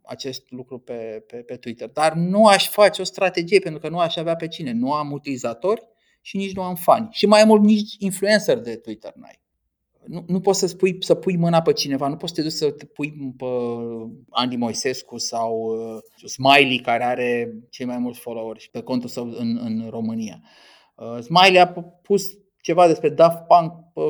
acest lucru pe, pe, pe Twitter. Dar nu aș face o strategie pentru că nu aș avea pe cine. Nu am utilizatori și nici nu am fani. Și mai mult nici influencer de Twitter n-ai. Nu, nu poți să, spui, să pui mâna pe cineva, nu poți să te duci să te pui pe Andy Moisescu sau uh, Smiley care are cei mai mulți followers pe contul său în, în România. Uh, Smiley a pus ceva despre Daft Punk pe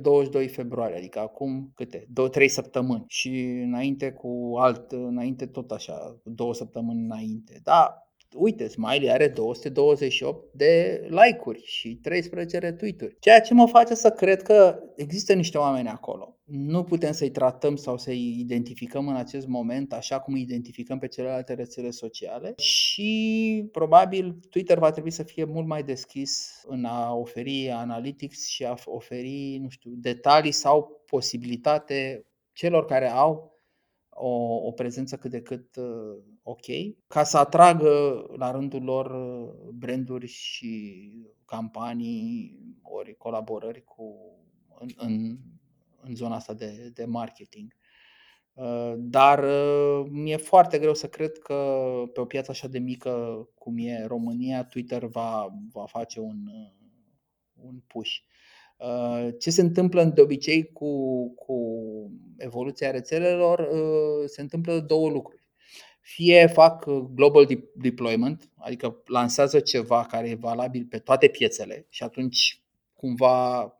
22 februarie, adică acum câte? 2-3 săptămâni și înainte cu alt, înainte tot așa, două săptămâni înainte. Da, uite, Smiley are 228 de like-uri și 13 retweet-uri. Ceea ce mă face să cred că există niște oameni acolo. nu putem să-i tratăm sau să-i identificăm în acest moment așa cum îi identificăm pe celelalte rețele sociale și probabil Twitter va trebui să fie mult mai deschis în a oferi analytics și a oferi, nu știu, detalii sau posibilitate celor care au o, o prezență cât de cât uh, ok, ca să atragă la rândul lor uh, branduri și campanii ori colaborări cu, în, în, în zona asta de, de marketing. Uh, dar mi-e foarte greu să cred că pe o piață așa de mică cum e România, Twitter va, va face un, un push. Uh, ce se întâmplă de obicei cu, cu evoluția rețelelor? Uh, se întâmplă două lucruri. Fie fac uh, global deployment, adică lansează ceva care e valabil pe toate piețele și atunci cumva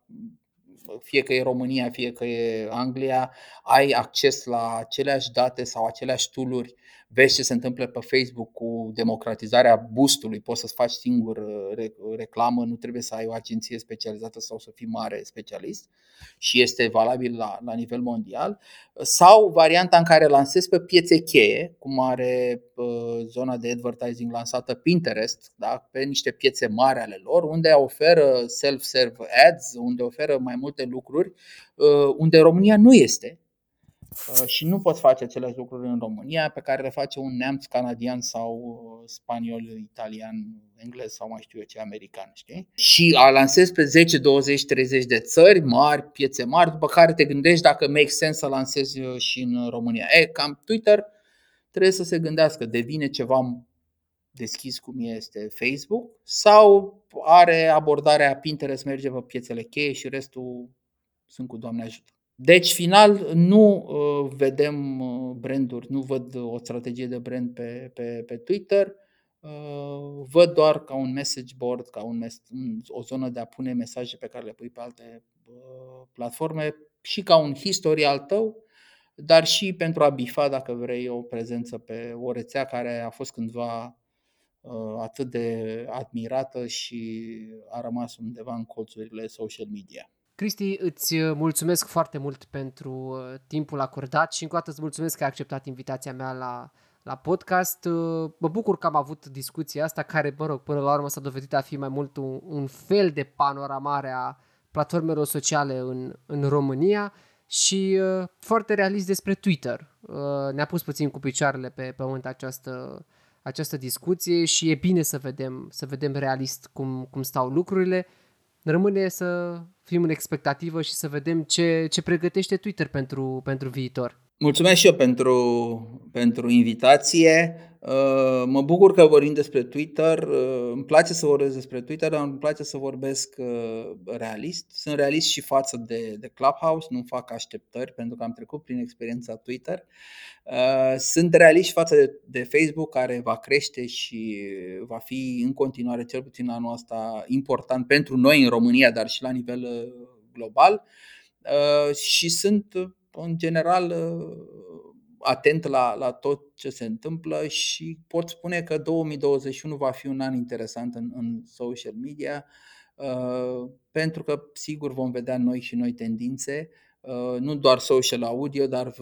fie că e România, fie că e Anglia, ai acces la aceleași date sau aceleași tooluri vezi ce se întâmplă pe Facebook cu democratizarea boostului, poți să-ți faci singur uh, reclamă, nu trebuie să ai o agenție specializată sau să fii mare specialist și este valabil la, la nivel mondial, sau varianta în care lansezi pe piețe cheie, cum are uh, zona de advertising lansată Pinterest, da? pe niște piețe mari ale lor, unde oferă self-serve ads, unde oferă mai multe lucruri, uh, unde România nu este Uh, și nu poți face aceleași lucruri în România pe care le face un neamț canadian sau uh, spaniol, italian, englez sau mai știu eu ce, american, știi? Și a lansezi pe 10, 20, 30 de țări mari, piețe mari, după care te gândești dacă make sense să lansezi uh, și în România. E, cam Twitter trebuie să se gândească, devine ceva deschis cum este Facebook sau are abordarea Pinterest, merge pe piețele cheie și restul sunt cu Doamne ajută. Deci, final, nu uh, vedem uh, branduri, nu văd o strategie de brand pe, pe, pe Twitter, uh, văd doar ca un message board, ca un mes- o zonă de a pune mesaje pe care le pui pe alte platforme și ca un history al tău, dar și pentru a bifa, dacă vrei, o prezență pe o rețea care a fost cândva atât de admirată și a rămas undeva în colțurile social media. Cristi, îți uh, mulțumesc foarte mult pentru uh, timpul acordat și încă o dată îți mulțumesc că ai acceptat invitația mea la, la podcast. Uh, mă bucur că am avut discuția asta care, mă rog, până la urmă s-a dovedit a fi mai mult un, un fel de panoramare a platformelor sociale în, în România și uh, foarte realist despre Twitter. Uh, ne-a pus puțin cu picioarele pe pământ această, această discuție și e bine să vedem, să vedem realist cum, cum stau lucrurile. Rămâne să fim în expectativă și să vedem ce, ce pregătește Twitter pentru, pentru viitor. Mulțumesc și eu pentru, pentru invitație. Uh, mă bucur că vorbim despre Twitter. Uh, îmi place să vorbesc despre Twitter, dar îmi place să vorbesc uh, realist. Sunt realist și față de, de Clubhouse, nu fac așteptări pentru că am trecut prin experiența Twitter. Sunt realist față de, de Facebook, care va crește și va fi în continuare, cel puțin anul ăsta, important pentru noi în România, dar și la nivel global. Și sunt, în general, atent la, la tot ce se întâmplă și pot spune că 2021 va fi un an interesant în, în social media uh, pentru că sigur vom vedea noi și noi tendințe, uh, nu doar social audio, dar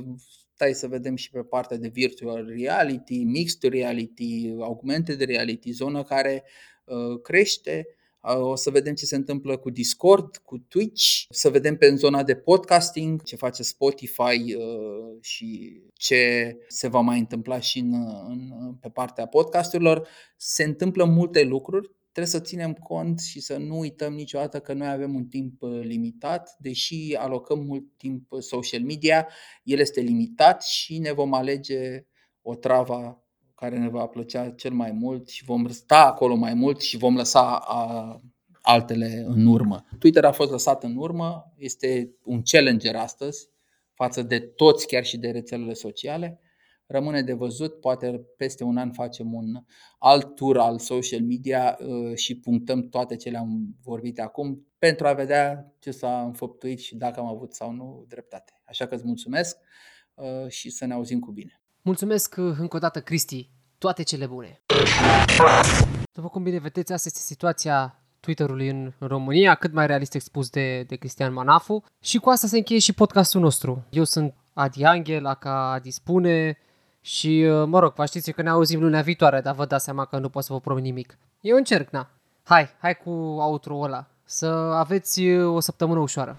stai să vedem și pe partea de virtual reality, mixed reality, augmented reality, zonă care uh, crește o să vedem ce se întâmplă cu Discord, cu Twitch, să vedem pe zona de podcasting ce face Spotify uh, și ce se va mai întâmpla și în, în, pe partea podcasturilor. Se întâmplă multe lucruri, trebuie să ținem cont și să nu uităm niciodată că noi avem un timp uh, limitat, deși alocăm mult timp social media, el este limitat și ne vom alege o travă care ne va plăcea cel mai mult și vom sta acolo mai mult și vom lăsa a, altele în urmă. Twitter a fost lăsat în urmă, este un challenger astăzi față de toți, chiar și de rețelele sociale. Rămâne de văzut, poate peste un an facem un alt tur al social media uh, și punctăm toate cele am vorbit acum pentru a vedea ce s-a înfăptuit și dacă am avut sau nu dreptate. Așa că îți mulțumesc uh, și să ne auzim cu bine. Mulțumesc uh, încă o dată, Cristi. Toate cele bune. După cum bine vedeți, asta este situația Twitter-ului în România, cât mai realist expus de, de Cristian Manafu. Și cu asta se încheie și podcastul nostru. Eu sunt Adi Angel, aka Adi Spune și, uh, mă rog, vă știți că ne auzim lunea viitoare, dar vă dați seama că nu pot să vă promit nimic. Eu încerc, na. Hai, hai cu outro ăla. Să aveți uh, o săptămână ușoară.